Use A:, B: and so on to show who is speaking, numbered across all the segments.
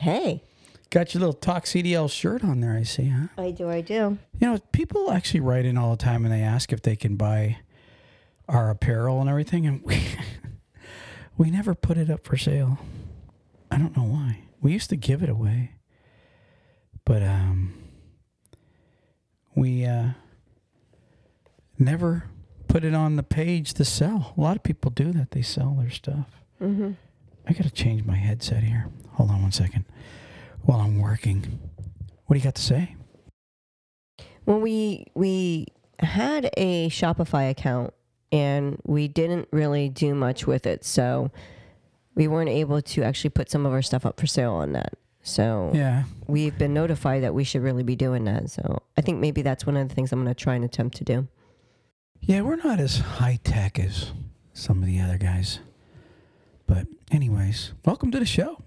A: Hey,
B: Got your little Talk CDL shirt on there, I see, huh?
A: I do, I do.
B: You know, people actually write in all the time and they ask if they can buy our apparel and everything, and we, we never put it up for sale. I don't know why. We used to give it away, but um, we uh, never put it on the page to sell. A lot of people do that; they sell their stuff.
A: Mm-hmm.
B: I got to change my headset here. Hold on one second. While I'm working, what do you got to say?
A: Well, we we had a Shopify account and we didn't really do much with it, so we weren't able to actually put some of our stuff up for sale on that. So
B: Yeah,
A: we've been notified that we should really be doing that. So I think maybe that's one of the things I'm going to try and attempt to do.
B: Yeah, we're not as high tech as some of the other guys. But anyways, welcome to the show.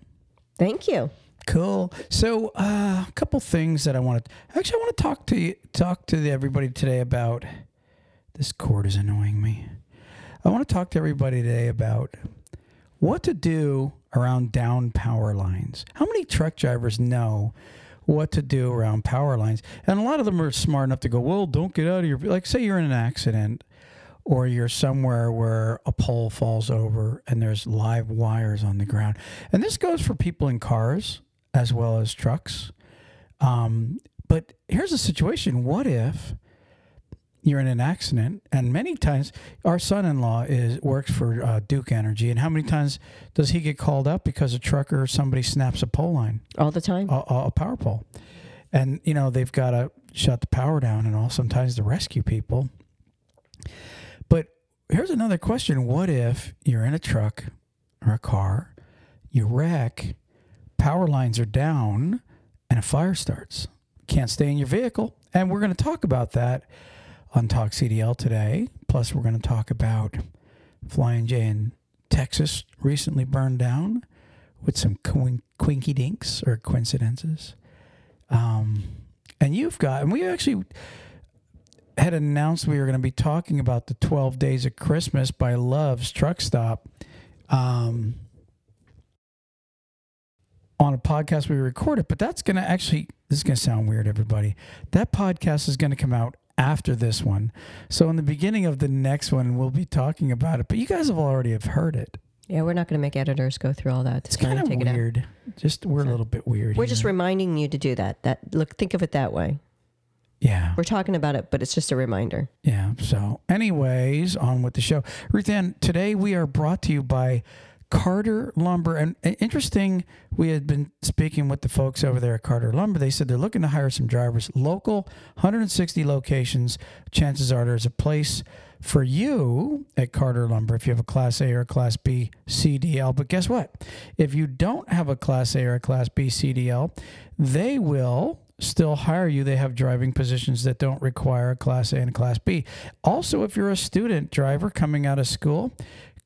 A: Thank you.
B: Cool. So, uh, a couple things that I want to actually I want to talk to you, talk to everybody today about. This cord is annoying me. I want to talk to everybody today about what to do around down power lines. How many truck drivers know what to do around power lines? And a lot of them are smart enough to go, "Well, don't get out of your like say you're in an accident or you're somewhere where a pole falls over and there's live wires on the ground." And this goes for people in cars as well as trucks. Um, but here's a situation: What if you're in an accident? And many times, our son-in-law is works for uh, Duke Energy, and how many times does he get called up because a trucker or somebody snaps a pole line,
A: All the time.
B: a, a a power pole, and you know they've got to shut the power down and all sometimes to rescue people. But here's another question: What if you're in a truck or a car, you wreck, power lines are down, and a fire starts? Can't stay in your vehicle, and we're going to talk about that on Talk CDL today. Plus, we're going to talk about Flying J in Texas recently burned down with some quin- quinky dinks or coincidences. Um, and you've got, and we actually had announced we were going to be talking about the 12 Days of Christmas by Love's Truck Stop um, on a podcast we recorded. But that's going to actually, this is going to sound weird, everybody. That podcast is going to come out after this one. So in the beginning of the next one, we'll be talking about it. But you guys have already have heard it.
A: Yeah, we're not going to make editors go through all that.
B: It's
A: to
B: kind of
A: take it out.
B: weird. Just we're a little bit weird.
A: We're just reminding you to do that. That look, think of it that way.
B: Yeah.
A: We're talking about it, but it's just a reminder.
B: Yeah. So, anyways, on with the show. Ruth Ann, today we are brought to you by Carter Lumber. And uh, interesting, we had been speaking with the folks over there at Carter Lumber. They said they're looking to hire some drivers, local, 160 locations. Chances are there's a place for you at Carter Lumber if you have a Class A or a Class B CDL. But guess what? If you don't have a Class A or a Class B CDL, they will still hire you. They have driving positions that don't require a Class A and a Class B. Also, if you're a student driver coming out of school,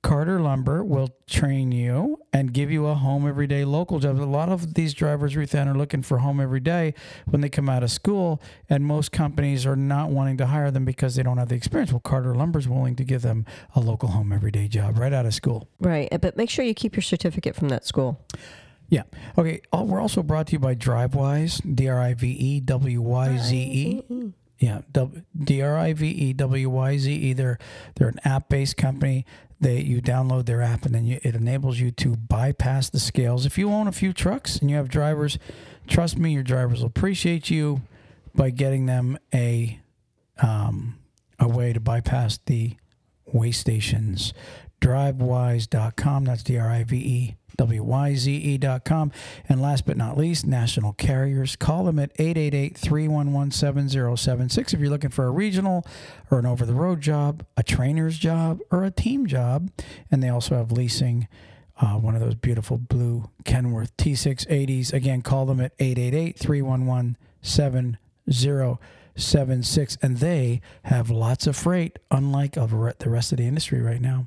B: Carter Lumber will train you and give you a home every day local job. A lot of these drivers, Ruth Ann, are looking for home every day when they come out of school, and most companies are not wanting to hire them because they don't have the experience. Well, Carter Lumber's willing to give them a local home every day job right out of school.
A: Right. But make sure you keep your certificate from that school.
B: Yeah. Okay. Oh, we're also brought to you by Drivewyze, D R I V E W Y Z E. Yeah, D R I V E W Y Z E. They're they're an app based company. They you download their app and then you, it enables you to bypass the scales. If you own a few trucks and you have drivers, trust me, your drivers will appreciate you by getting them a um, a way to bypass the way stations. Drivewyze.com. That's D R I V E W Y Z E.com. And last but not least, national carriers. Call them at 888 311 7076 if you're looking for a regional or an over the road job, a trainer's job, or a team job. And they also have leasing. Uh, one of those beautiful blue Kenworth T680s. Again, call them at 888 311 7076. And they have lots of freight, unlike the rest of the industry right now.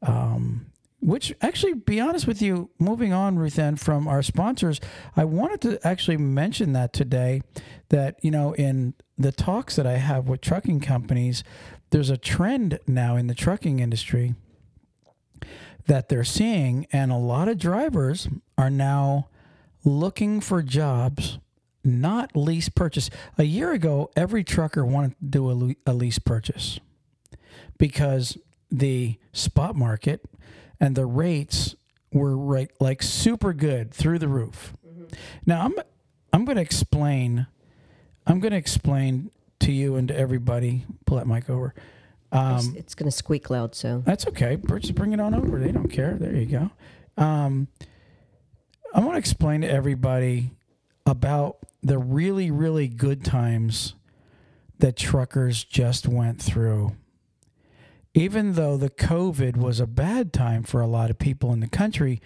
B: Um, which actually, be honest with you, moving on, Ruth Ann, from our sponsors, I wanted to actually mention that today that, you know, in the talks that I have with trucking companies, there's a trend now in the trucking industry that they're seeing, and a lot of drivers are now looking for jobs, not lease purchase. A year ago, every trucker wanted to do a lease purchase because the spot market and the rates were right like super good through the roof. Now I'm I'm going to explain I'm going to explain to you and to everybody. Pull that mic over. Um,
A: it's going to squeak loud, so
B: that's okay. Just bring it on over. They don't care. There you go. Um, I want to explain to everybody about the really, really good times that truckers just went through. Even though the COVID was a bad time for a lot of people in the country,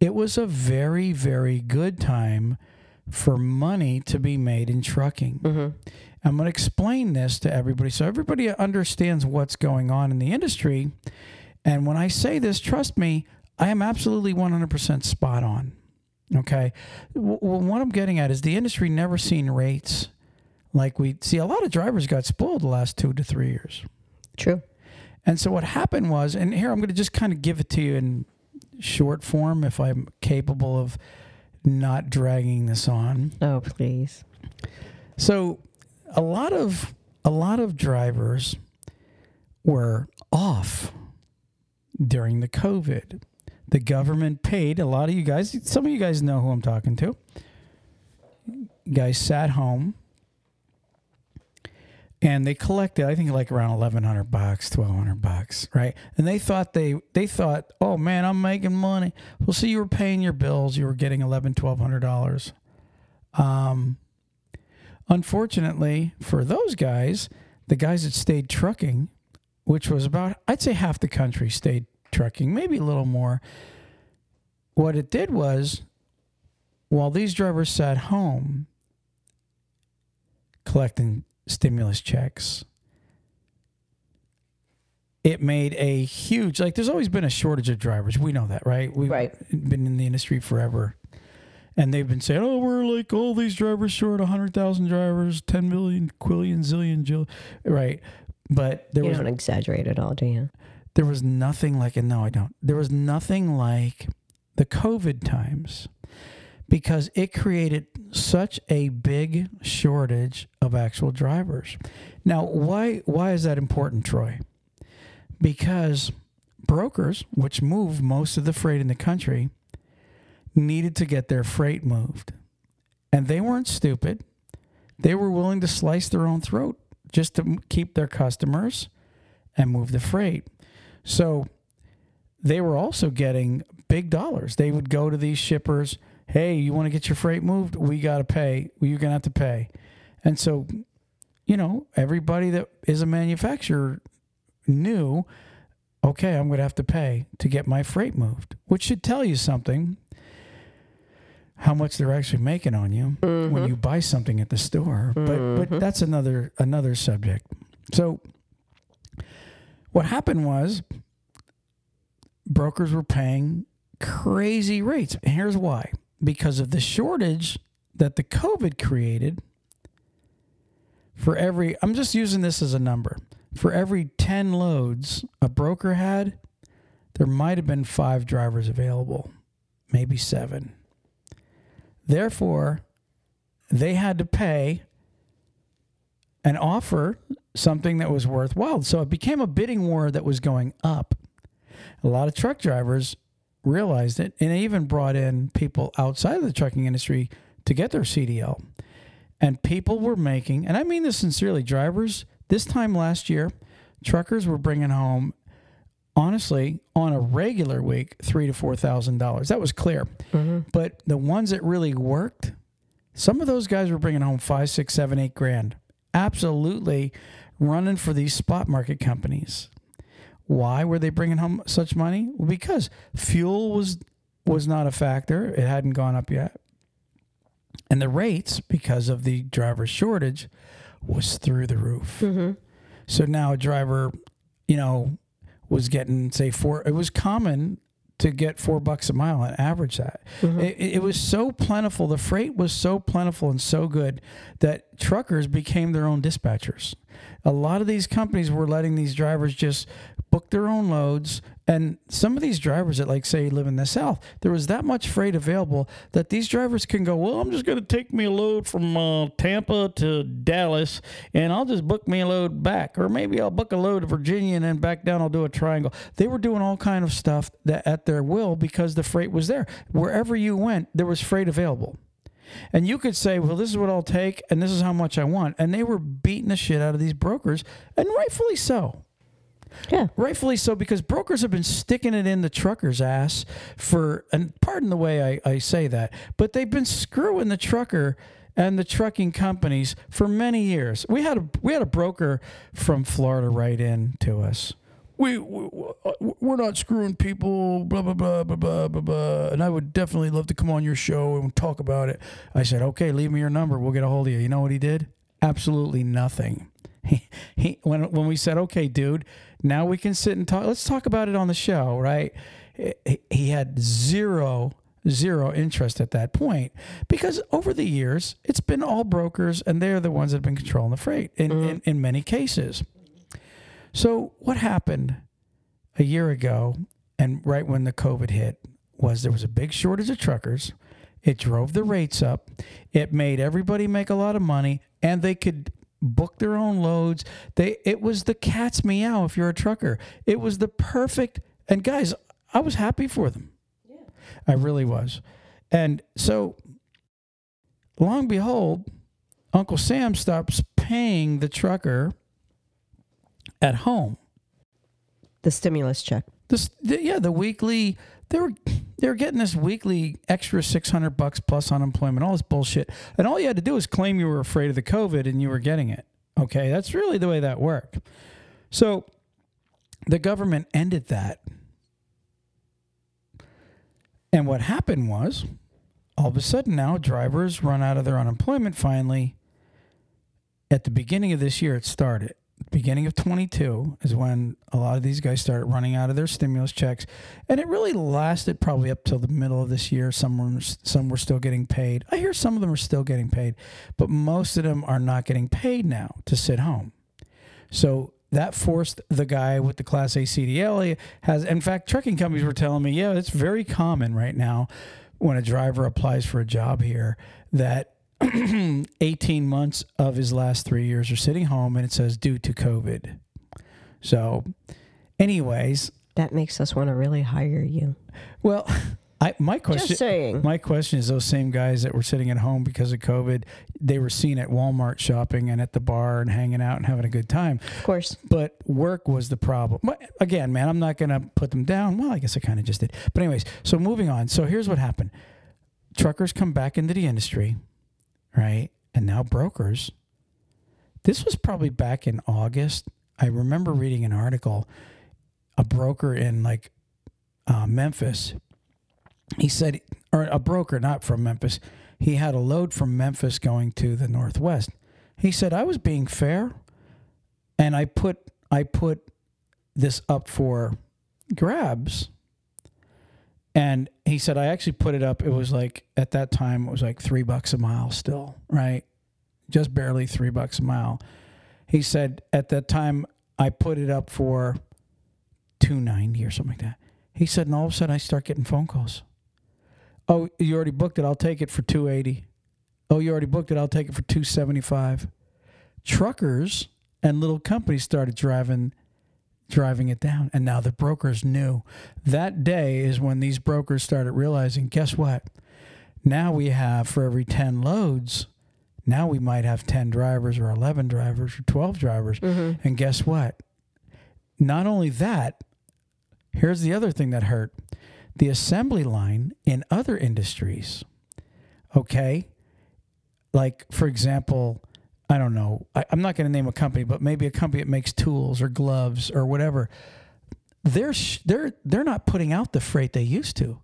B: it was a very, very good time for money to be made in trucking. Mm-hmm. I'm going to explain this to everybody so everybody understands what's going on in the industry. And when I say this, trust me, I am absolutely 100% spot on. Okay. W- what I'm getting at is the industry never seen rates like we see. A lot of drivers got spoiled the last two to three years.
A: true.
B: And so what happened was, and here I'm going to just kind of give it to you in short form if I'm capable of not dragging this on.
A: Oh, please.
B: So a lot of a lot of drivers were off during the COVID. The government paid a lot of you guys. Some of you guys know who I'm talking to. Guys sat home and they collected i think like around 1100 bucks 1200 bucks right? And they thought they they thought oh man i'm making money. Well see you were paying your bills you were getting 11 1200 dollars. Um unfortunately for those guys the guys that stayed trucking which was about i'd say half the country stayed trucking maybe a little more what it did was while these drivers sat home collecting stimulus checks. It made a huge like there's always been a shortage of drivers. We know that, right? We've
A: Right.
B: been in the industry forever. And they've been saying, "Oh, we're like all these drivers short, 100,000 drivers, 10 million, quillion, zillion, jill." Right. But there
A: You
B: was
A: don't exaggerate at all, do you?
B: there was nothing like and no I don't. There was nothing like the COVID times because it created such a big shortage of actual drivers. Now, why why is that important, Troy? Because brokers, which move most of the freight in the country, needed to get their freight moved. And they weren't stupid. They were willing to slice their own throat just to keep their customers and move the freight. So they were also getting big dollars. They would go to these shippers, hey, you want to get your freight moved? We got to pay. You're going to have to pay. And so, you know, everybody that is a manufacturer knew, okay, I'm going to have to pay to get my freight moved, which should tell you something how much they're actually making on you when mm-hmm. you buy something at the store. But but mm-hmm. that's another another subject. So what happened was brokers were paying crazy rates. And here's why. Because of the shortage that the COVID created for every I'm just using this as a number. For every 10 loads a broker had, there might have been 5 drivers available, maybe 7. Therefore, they had to pay and offer something that was worthwhile. So it became a bidding war that was going up. A lot of truck drivers realized it, and they even brought in people outside of the trucking industry to get their CDL. And people were making, and I mean this sincerely, drivers, this time last year, truckers were bringing home, honestly, on a regular week, three to four thousand dollars. That was clear. Mm-hmm. But the ones that really worked, some of those guys were bringing home five, six, seven, eight grand. Absolutely running for these spot market companies. Why were they bringing home such money? Well, because fuel was was not a factor; it hadn't gone up yet, and the rates, because of the driver shortage, was through the roof. Mm-hmm. So now a driver, you know, was getting say four. It was common to get four bucks a mile and average that. Mm-hmm. It, it was so plentiful. The freight was so plentiful and so good that truckers became their own dispatchers. A lot of these companies were letting these drivers just book their own loads And some of these drivers that, like, say, live in the South, there was that much freight available that these drivers can go, well, I'm just going to take me a load from uh, Tampa to Dallas and I'll just book me a load back. Or maybe I'll book a load to Virginia and then back down, I'll do a triangle. They were doing all kind of stuff that at their will because the freight was there. Wherever you went, there was freight available. And you could say, well, this is what I'll take and this is how much I want. And they were beating the shit out of these brokers, and rightfully so.
A: Yeah.
B: Rightfully so, because brokers have been sticking it in the trucker's ass for, and pardon the way I, I say that, but they've been screwing the trucker and the trucking companies for many years. We had a we had a broker from Florida write in to us. We, we we're not screwing people, blah blah blah blah blah blah blah. And I would definitely love to come on your show and talk about it. I said, okay, leave me your number. We'll get a hold of you. You know what he did? Absolutely nothing. He, he when when we said, okay, dude, now we can sit and talk. Let's talk about it on the show, right? He, had zero zero interest at that point because over the years it's been all brokers and they're the ones that have been controlling the freight in, in, mm-hmm. in many cases. So what happened a year ago and right when the COVID hit was there was a big shortage of truckers. It drove the rates up. It made everybody make a lot of money and they could book their own loads. They it was the cat's meow if you're a trucker. It was the perfect and guys, I was happy for them. Yeah. I really was. And so long behold, Uncle Sam stops paying the trucker at home.
A: The stimulus check.
B: This, the, yeah, the weekly. They were they were getting this weekly extra six hundred bucks plus unemployment, all this bullshit, and all you had to do was claim you were afraid of the COVID and you were getting it. Okay, that's really the way that worked. So, the government ended that, and what happened was, all of a sudden now drivers run out of their unemployment finally. At the beginning of this year, it started beginning of 22 is when a lot of these guys started running out of their stimulus checks. And it really lasted probably up till the middle of this year. Some were, some were still getting paid. I hear some of them are still getting paid but most of them are not getting paid now to sit home. So that forced the guy with the class a cdl has in fact trucking companies were telling me yeah it's very common right now when a driver applies for a job here that 18 months of his last three years are sitting home and it says due to COVID. So, anyways,
A: that makes us want to really hire you.
B: Well, I, my question, my question is those same guys that were sitting at home because of COVID, they were seen at Walmart shopping and at the bar and hanging out and having a good time.
A: Of course.
B: But work was the problem. But again, man, I'm not going to put them down. Well, I guess I kind of just did. But anyways, so moving on. So here's what happened. Truckers come back into the industry right? And now brokers. This was probably back in August. I remember reading an article, a broker in like uh, Memphis. He said, or a broker, not from Memphis, he had a load from Memphis going to the Northwest. He said, I was being fair and I put I put this up for grabs and he said, I actually put it up. It was like, at that time, it was like three bucks a mile still, right? Just barely three bucks a mile. He said, at that time, I put it up for 290 or something like that. He said, and all of a sudden, I start getting phone calls. Oh, you already booked it. I'll take it for 280. Oh, you already booked it. I'll take it for 275. Truckers and little companies started driving driving it down. And now the brokers knew. That day is when these brokers started realizing guess what? Now we have for every 10 loads, now we might have 10 drivers or 11 drivers or 12 drivers. Mm-hmm. And guess what? Not only that, here's the other thing that hurt the assembly line in other industries. Okay? Like, for example, I don't know. I, am not going to name a company, but maybe a company that makes tools or gloves or whatever. They're sh- they're they're not putting out the freight they used to,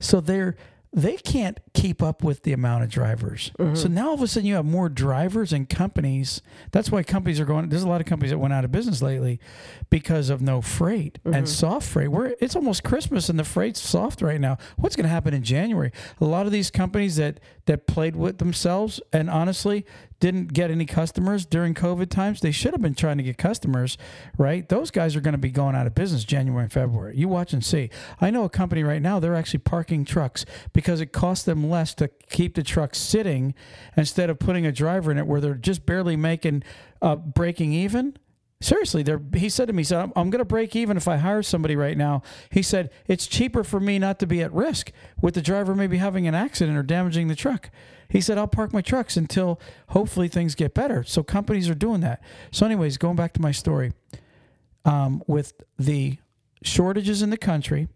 B: so they're they can't keep up with the amount of drivers. Mm-hmm. So now all of a sudden you have more drivers and companies. That's why companies are going. There's a lot of companies that went out of business lately because of no freight mm-hmm. and soft freight. Where it's almost Christmas and the freight's soft right now. What's going to happen in January? A lot of these companies that that played with themselves and honestly didn't get any customers during COVID times. They should have been trying to get customers, right? Those guys are going to be going out of business January and February. You watch and see. I know a company right now, they're actually parking trucks because it costs them less to keep the truck sitting instead of putting a driver in it where they're just barely making, uh, breaking even. Seriously, he said to me, he said, I'm, I'm going to break even if I hire somebody right now. He said, it's cheaper for me not to be at risk with the driver maybe having an accident or damaging the truck. He said, I'll park my trucks until hopefully things get better. So companies are doing that. So, anyways, going back to my story um, with the shortages in the country,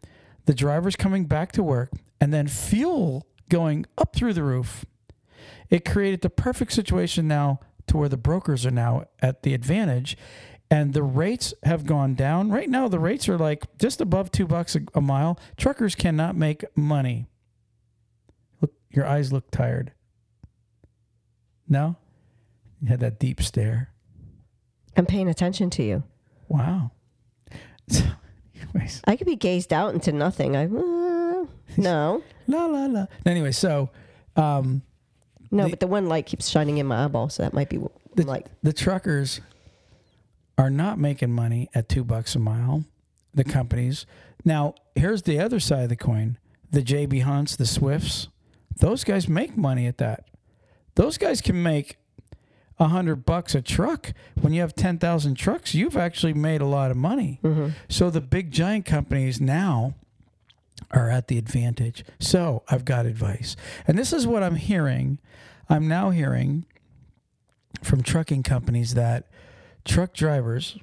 B: the drivers coming back to work, and then fuel going up through the roof, it created the perfect situation now to where the brokers are now at the advantage and the rates have gone down. Right now, the rates are like just above two bucks a, a, mile. Truckers cannot make money. Look, your eyes look tired. No, you had that deep stare.
A: I'm paying attention to you.
B: Wow.
A: Anyways. I could be gazed out into nothing. I uh, no.
B: la la la. Anyway, so um,
A: no, the, but the one light keeps shining in my eyeball, so that might be
B: the,
A: like
B: the truckers are not making money at two bucks a mile. The companies. Now, here's the other side of the coin: the JB Hunts, the Swifts. Those guys make money at that. Those guys can make a hundred bucks a truck. When you have ten thousand trucks, you've actually made a lot of money. Mm-hmm. So the big giant companies now are at the advantage. So I've got advice, and this is what I'm hearing. I'm now hearing from trucking companies that truck drivers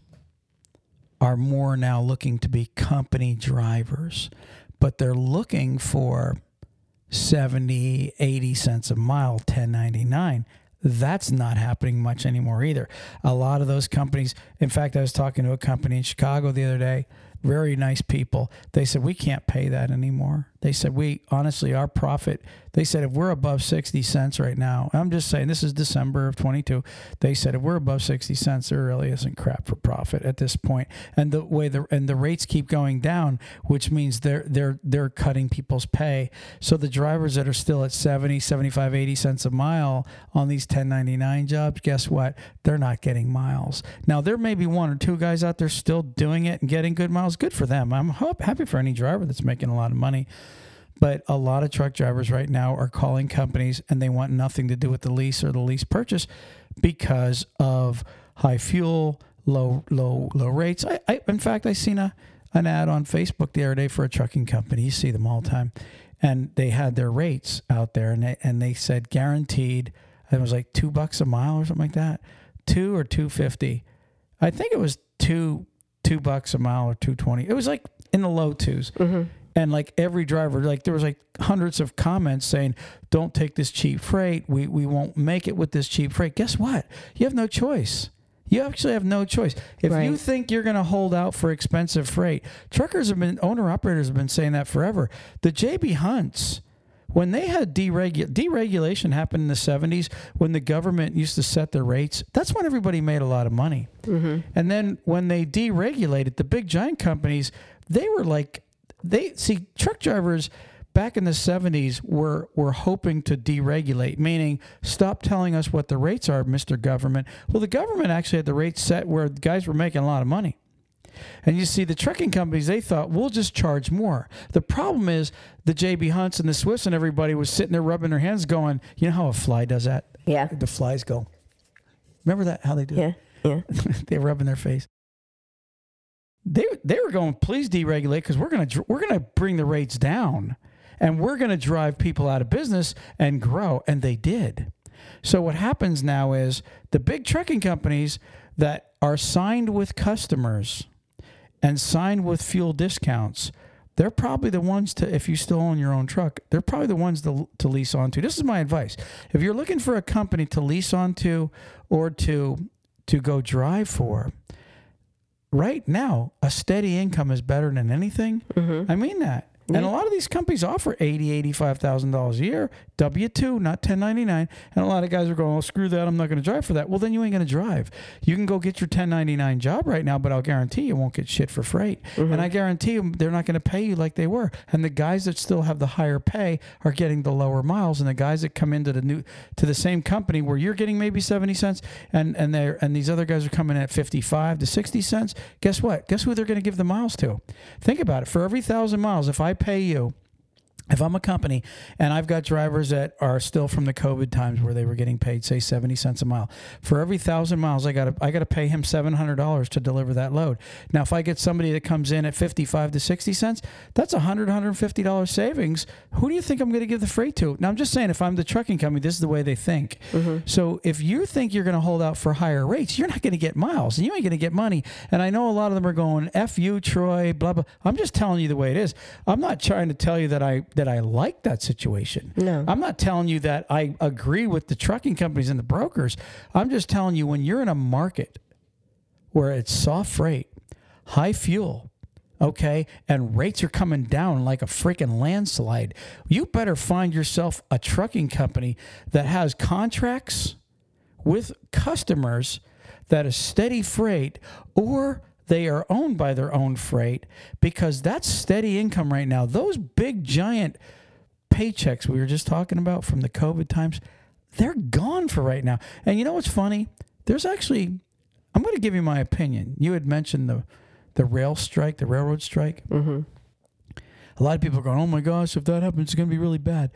B: are more now looking to be company drivers, but they're looking for 70, 80 cents a mile, 1099. That's not happening much anymore either. A lot of those companies, in fact, I was talking to a company in Chicago the other day, very nice people. They said, We can't pay that anymore. They said, We honestly, our profit, they said, if we're above 60 cents right now, I'm just saying, this is December of 22. They said, if we're above 60 cents, there really isn't crap for profit at this point. And the way the, and the rates keep going down, which means they're, they're, they're cutting people's pay. So the drivers that are still at 70, 75, 80 cents a mile on these 1099 jobs, guess what? They're not getting miles. Now, there may be one or two guys out there still doing it and getting good miles. Good for them. I'm happy for any driver that's making a lot of money. But a lot of truck drivers right now are calling companies and they want nothing to do with the lease or the lease purchase because of high fuel, low low low rates. I, I in fact I seen a an ad on Facebook the other day for a trucking company. You see them all the time, and they had their rates out there, and they and they said guaranteed. It was like two bucks a mile or something like that, two or two fifty. I think it was two two bucks a mile or two twenty. It was like in the low 2s mm-hmm and like every driver like there was like hundreds of comments saying don't take this cheap freight. We we won't make it with this cheap freight. Guess what? You have no choice. You actually have no choice. If right. you think you're going to hold out for expensive freight truckers have been owner operators have been saying that forever. The jb hunts when they had deregu- deregulation happened in the 70s when the government used to set their rates that's when everybody made a lot of money. Mm-hmm. and then when they deregulated the big giant companies they were like they see truck drivers back in the 70s were were hoping to deregulate meaning stop telling us what the rates are Mr. Government. Well the government actually had the rates set where guys were making a lot of money. And you see the trucking companies they thought we'll just charge more. The problem is the JB Hunts and the Swifts and everybody was sitting there rubbing their hands going you know how a fly does that?
A: Yeah.
B: The flies go. Remember that how they do
A: yeah yeah.
B: They're rubbing their face they they were going, please deregulate because we're gonna we're gonna bring the rates down, and we're gonna drive people out of business and grow, and they did. So what happens now is the big trucking companies that are signed with customers and signed with fuel discounts they're probably the ones to if you still own your own truck they're probably the ones to, to lease onto this is my advice if you're looking for a company to lease onto or to to go drive for right now, a steady income is better than anything. Mm-hmm. I mean that. And a lot of these companies offer eighty, eighty-five thousand dollars a year, W two, not ten ninety nine. And a lot of guys are going, "Oh, screw that! I'm not going to drive for that." Well, then you ain't going to drive. You can go get your ten ninety nine job right now, but I'll guarantee you won't get shit for freight. And mm-hmm. I guarantee you they're not going to pay you like they were. And the guys that still have the higher pay are getting the lower miles, and the guys that come into the new to the same company where you're getting maybe seventy cents, and and they're, and these other guys are coming at fifty five to sixty cents. Guess what? Guess who they're going to give the miles to? Think about it. For every thousand miles, if I pay you if I'm a company and I've got drivers that are still from the COVID times where they were getting paid, say seventy cents a mile, for every thousand miles, I got to I got to pay him seven hundred dollars to deliver that load. Now, if I get somebody that comes in at fifty five to sixty cents, that's a hundred hundred fifty dollars savings. Who do you think I'm going to give the freight to? Now, I'm just saying, if I'm the trucking company, this is the way they think. Mm-hmm. So, if you think you're going to hold out for higher rates, you're not going to get miles, and you ain't going to get money. And I know a lot of them are going, "F you, Troy," blah blah. I'm just telling you the way it is. I'm not trying to tell you that I that I like that situation.
A: No.
B: I'm not telling you that I agree with the trucking companies and the brokers. I'm just telling you when you're in a market where it's soft freight, high fuel, okay, and rates are coming down like a freaking landslide, you better find yourself a trucking company that has contracts with customers that is steady freight or they are owned by their own freight because that's steady income right now. Those big giant paychecks we were just talking about from the COVID times, they're gone for right now. And you know what's funny? There's actually, I'm going to give you my opinion. You had mentioned the the rail strike, the railroad strike. Mm-hmm. A lot of people are going, "Oh my gosh, if that happens, it's going to be really bad."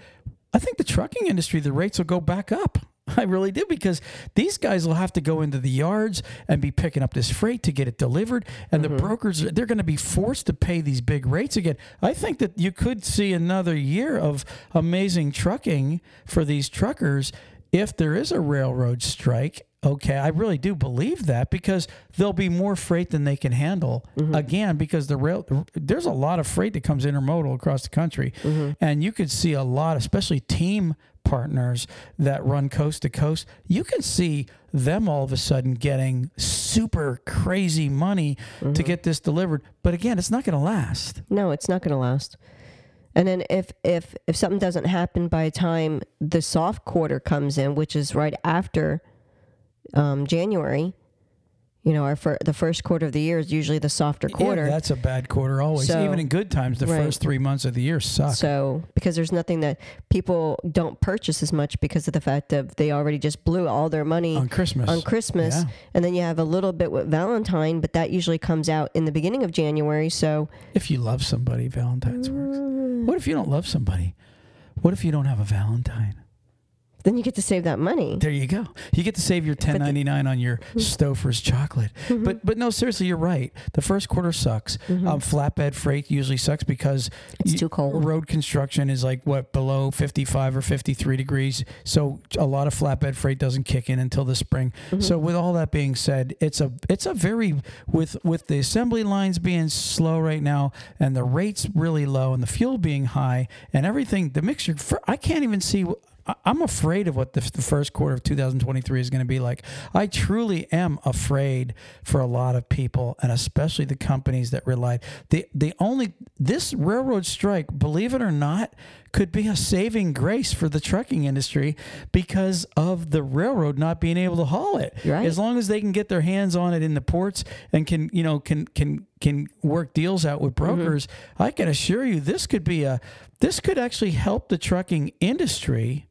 B: I think the trucking industry, the rates will go back up. I really do because these guys will have to go into the yards and be picking up this freight to get it delivered, and the mm-hmm. brokers they're going to be forced to pay these big rates again. I think that you could see another year of amazing trucking for these truckers if there is a railroad strike. Okay, I really do believe that because there'll be more freight than they can handle. Mm-hmm. Again, because the rail there's a lot of freight that comes intermodal across the country, mm-hmm. and you could see a lot, especially team partners that run coast to coast. You can see them all of a sudden getting super crazy money to get this delivered. But again, it's not going to last.
A: No, it's not going to last. And then if if if something doesn't happen by the time the soft quarter comes in, which is right after um, January, you know, our fir- the first quarter of the year is usually the softer quarter.
B: Yeah, that's a bad quarter always.
A: So-
B: Even in good times, the
A: Right.
B: first three months of the year suck.
A: So because there's nothing that people don't purchase as much because of the fact that they already just blew all their money
B: on Christmas.
A: on Christmas,
B: Yeah.
A: and then you have a little bit with Valentine, but that usually comes out in the beginning of January. So
B: If you love somebody, Valentine's works. Mm. What if you don't love somebody? What if you don't have a Valentine?
A: Then you get to save that money.
B: There you go. You get to save your ten ninety nine on your mm-hmm. Stouffer's chocolate. Mm-hmm. But but no, seriously, you're right. The first quarter sucks. Mm-hmm. Um, flatbed freight usually sucks because
A: It's
B: you-
A: too cold.
B: Road construction is like what below fifty five or fifty three degrees. So a lot of flatbed freight doesn't kick in until the spring. So with all that being said, it's a it's a very with with the assembly lines being slow right now and the rates really low and the fuel being high and everything the mixture. I can't even see. I'm afraid of what the, the first quarter of 2023 is going to be like. I truly am afraid for a lot of people, and especially the companies that relied. The the only this railroad strike, believe it or not, could be a saving grace for the trucking industry because of the railroad not being able to haul it.
A: Right.
B: As long as they can get their hands on it in the ports and can you know can can can work deals out with mm-hmm. brokers, I can assure you this could be a this could actually help the trucking industry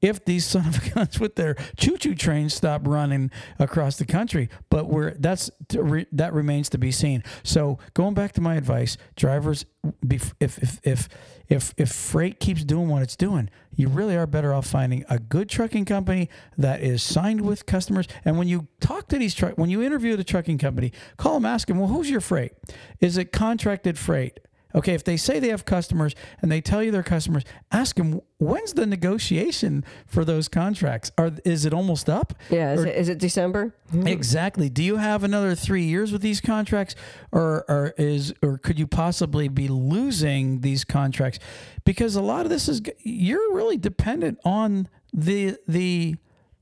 B: if these son of guns with their choo-choo trains stop running across the country. But we're that's that remains to be seen. So going back to my advice, drivers, if if if if if freight keeps doing what it's doing, you really are better off finding a good trucking company that is signed with customers. And when you talk to these truck, when you interview the trucking company, call them, ask them, well, who's your freight? Is it contracted freight? Okay, if they say they have customers and they tell you they're customers, ask them when's the negotiation for those contracts? Are is it almost up?
A: Yeah, is,
B: Or-
A: it, is it December? Hmm.
B: Exactly. Do you have another three years with these contracts, or, or is or could you possibly be losing these contracts? Because a lot of this is you're really dependent on the the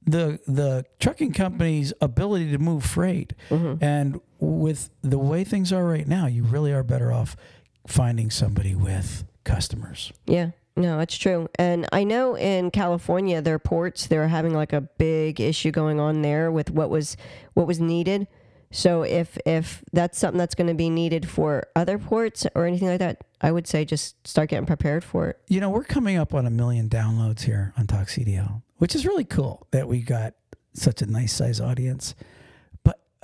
B: the the trucking company's ability to move freight, mm-hmm. and with the way things are right now, you really are better off finding somebody with customers.
A: Yeah. No, it's true. And I know in California their ports they're having like a big issue going on there with what was what was needed. So if if that's something that's going to be needed for other ports or anything like that, I would say just start getting prepared for it.
B: You know, we're coming up on a million downloads here on CDL, which is really cool that we got such a nice size audience.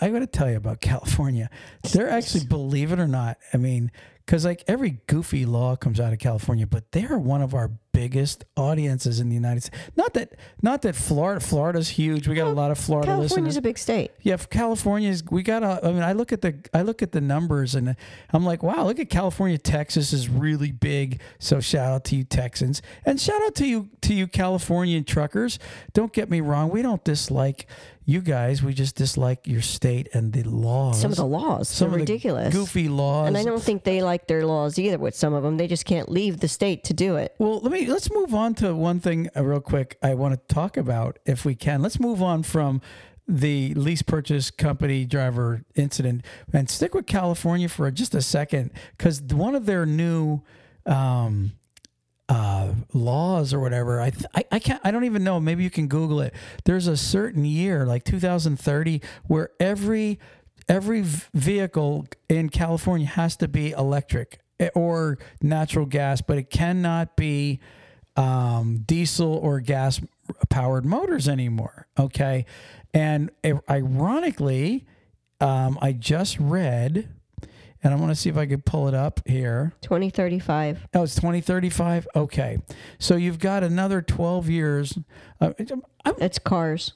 B: I got to tell you about California. They're actually, believe it or not, I mean, because like every goofy law comes out of California, but they are one of our biggest audiences in the United States. Not that, not that Florida, Florida's huge. We got a lot of Florida listeners.
A: California's
B: listeners.
A: a big state.
B: Yeah, if California's we got a I mean I look at the I look at the numbers and I'm like, wow, look at California, Texas is really big. So shout out to you Texans. And shout out to you to you Californian truckers. Don't get me wrong, we don't dislike you guys. We just dislike your state and the laws.
A: Some of the laws
B: Some
A: are ridiculous.
B: goofy laws.
A: and I don't think they like their laws either with some of them. They just can't leave the state to do it.
B: Well, let me let's move on to one thing uh, real quick. I want to talk about if we can. Let's move on from the lease purchase company driver incident and stick with California for just a second because one of their new um, uh, laws or whatever. I, th- I I can't. I don't even know. Maybe you can Google it. There's a certain year, like 2030, where every every vehicle in California has to be electric eh, or natural gas, but it cannot be um, diesel or gas powered motors anymore. Okay, and ironically, um, I just read. And I want to see if I could pull it up here.
A: 2035.
B: Oh, it's 2035? Okay. So you've got another 12 years. Uh, I'm-
A: It's cars.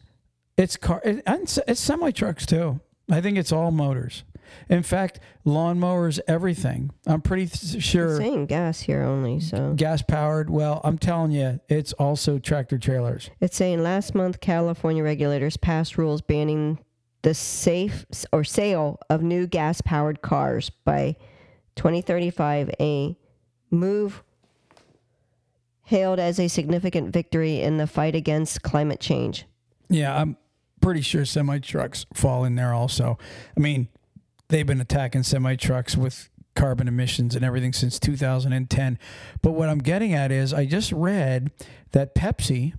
B: it's car, it- and it's semi trucks too. I think it's all motors. In fact, lawnmowers, everything. I'm pretty th-
A: It's
B: sure
A: saying gas here only. So
B: gas powered. Well, I'm telling you, it's also tractor trailers.
A: it's saying last month California regulators passed rules banning the safe or sale of new gas powered cars by 2035. A move hailed as a significant victory in the fight against climate change.
B: Yeah, I'm pretty sure semi trucks fall in there also. I mean, they've been attacking semi trucks with carbon emissions and everything since 2010. But what I'm getting at is I just read that Pepsi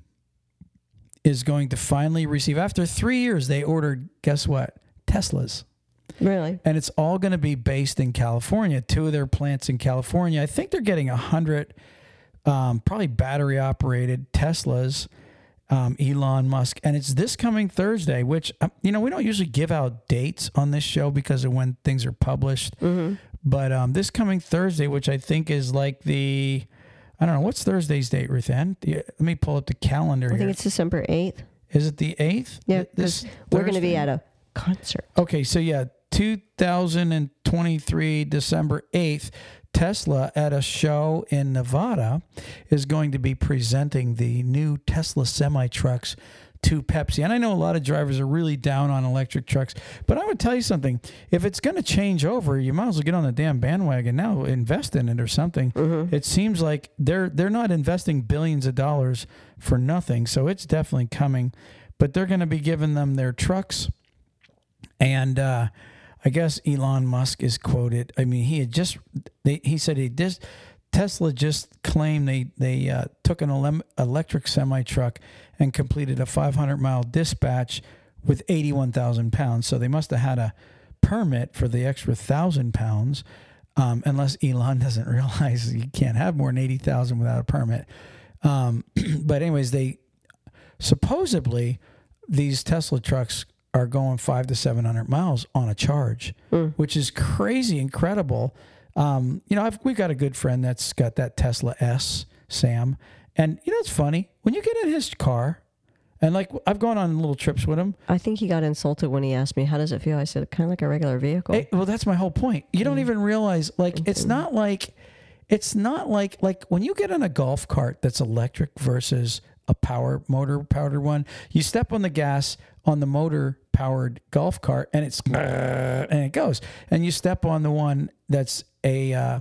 B: is going to finally receive, after three years, they ordered, guess what? Teslas.
A: Really?
B: And it's all going to be based in California. Two of their plants in California. I think they're getting a hundred, um, probably battery operated Teslas. Um, Elon Musk, and it's this coming Thursday. Which um, you know we don't usually give out dates on this show because of when things are published. But um, this coming Thursday, which I think is like the, I don't know what's Thursday's date, Ruth Ann? Let me pull up the calendar
A: I
B: here.
A: think it's December 8th.
B: Is it the eighth?
A: Yeah, because we're going to be at a concert.
B: Okay, so yeah, 2023 December 8th, Tesla at a show in Nevada is going to be presenting the new Tesla semi trucks to Pepsi. And I know a lot of drivers are really down on electric trucks, but I would tell you something. If it's going to change over, you might as well get on the damn bandwagon now, invest in it or something. It seems like they're they're not investing billions of dollars for nothing, so it's definitely coming. But they're going to be giving them their trucks and uh, I guess Elon Musk is quoted. I mean, he had just they, he said he just Tesla just claimed they they uh, took an elem- electric semi truck and completed a 500 mile dispatch with 81,000 pounds. So they must have had a permit for the extra thousand pounds. Um, unless Elon doesn't realize you can't have more than 80,000 without a permit. Um, but anyways, they supposedly these Tesla trucks are going five to seven hundred miles on a charge, which is crazy, incredible. Um, you know, I've, we've got a good friend that's got that Tesla S, Sam, and you know it's funny when you get in his car, and like I've gone on little trips with him.
A: I think he got insulted when he asked me, How does it feel? I said, Kind of like a regular vehicle.
B: Well, that's my whole point. You don't even realize, like, it's not like, it's not like, like when you get in a golf cart that's electric versus a power motor powered one, you step on the gas on the motor powered golf cart and it's and it goes, and you step on the one that's a uh,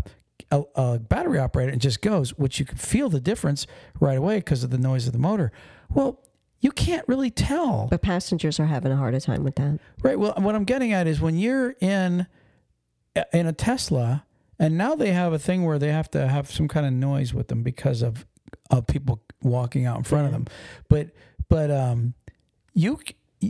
B: a, a battery operated and just goes, which you can feel the difference right away because of the noise of the motor. Well, you can't really tell.
A: but passengers are having a harder time with that.
B: Right. Well, what I'm getting at is when you're in in a Tesla and now they have a thing where they have to have some kind of noise with them because of of people walking out in front of them. But but um, you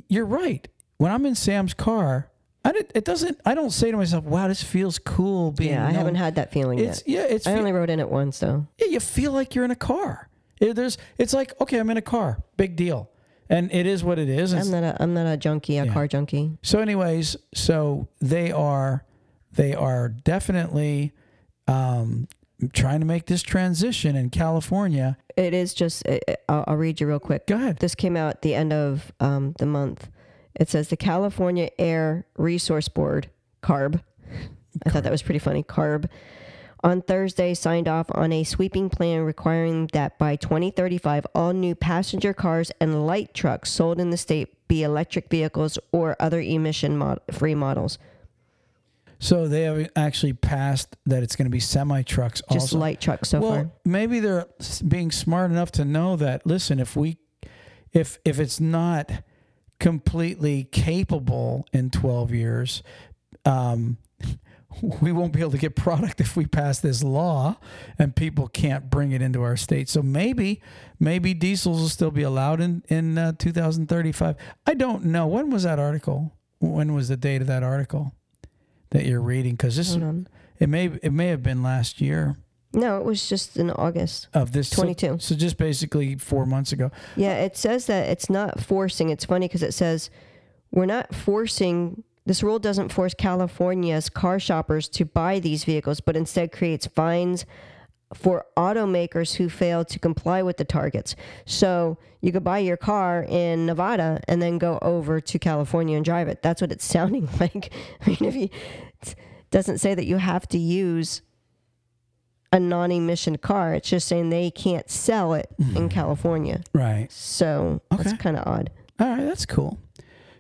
B: you're right. When I'm in Sam's car, I did, it doesn't. I don't say to myself, "Wow, this feels cool." Being
A: Yeah, I
B: no-
A: haven't had that feeling
B: It's
A: yet.
B: yeah. It's
A: I
B: fe-
A: only rode in it once though.
B: yeah, you feel like you're in a car. It- there's it's like okay, I'm in a car. Big deal. And it is what it is. It's-
A: I'm not a I'm not a junkie, a
B: Yeah.
A: car junkie.
B: so, anyways, so they are they are definitely um, trying to make this transition in California.
A: It is just. I'll, I'll read you real quick.
B: Go ahead.
A: This came out at the end of um, the month. It says the California Air Resource Board (CARB). I thought that was pretty funny. CARB on Thursday signed off on a sweeping plan requiring that by 2035 all new passenger cars and light trucks sold in the state be electric vehicles or other emission mod- free models.
B: So they have actually passed that it's going to be semi trucks.
A: Just
B: also.
A: light trucks so
B: well,
A: far.
B: maybe they're being smart enough to know that. Listen, if we, if if it's not completely capable in twelve years, um, we won't be able to get product if we pass this law, and people can't bring it into our state. So maybe, maybe diesels will still be allowed in in uh, 2035. I don't know. When was that article? When was the date of that article that you're reading? Because this it may it may have been last year
A: No, it was just in August.
B: of this so-
A: 22.
B: So, just basically four months ago.
A: Yeah, it says that it's not forcing. It's funny because it says we're not forcing. This rule doesn't force California's car shoppers to buy these vehicles, but instead creates fines for automakers who fail to comply with the targets. So you could buy your car in Nevada and then go over to California and drive it. That's what it's sounding like. I mean, if you it doesn't say that you have to use a non-emission car. It's just saying they can't sell it in California.
B: Right.
A: So that's kind of odd.
B: All right. That's cool.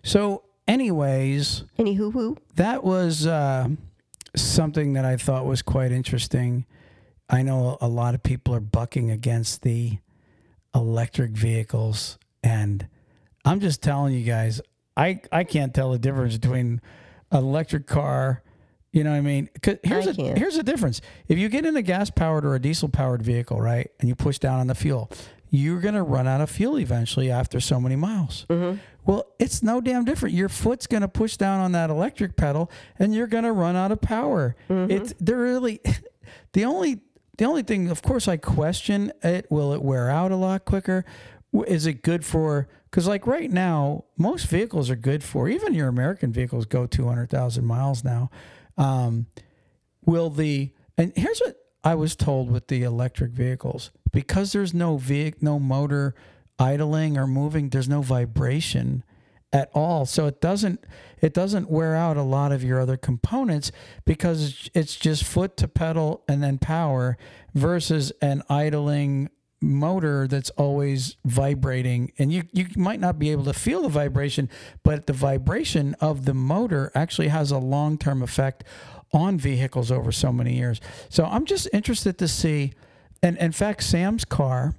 B: So, anyways,
A: Any hoo hoo?
B: that was uh, something that I thought was quite interesting. I know a lot of people are bucking against the electric vehicles, and I'm just telling you guys, I I can't tell the difference between an electric car. You know what I mean? here's
A: I
B: a
A: can't.
B: here's the difference. If you get in a gas powered or a diesel powered vehicle, right, and you push down on the fuel, you're gonna run out of fuel eventually after so many miles.
A: Mm-hmm.
B: Well, it's no damn different. Your foot's going to push down on that electric pedal, and you're going to run out of power. It's they're really the only the only thing. Of course, I question it. Will it wear out a lot quicker? Is it good for? Because like right now, most vehicles are good for. Even your American vehicles go two hundred thousand miles now. Um, will the and here's what I was told with the electric vehicles because there's no vehicle, no motor idling or moving. There's no vibration at all, so it doesn't it doesn't wear out a lot of your other components because it's- just foot to pedal and then power versus an idling motor that's always vibrating. And you you might not be able to feel the vibration but the vibration of the motor actually has a long-term effect on vehicles over so many years. So i'm just interested to see and in fact sam's car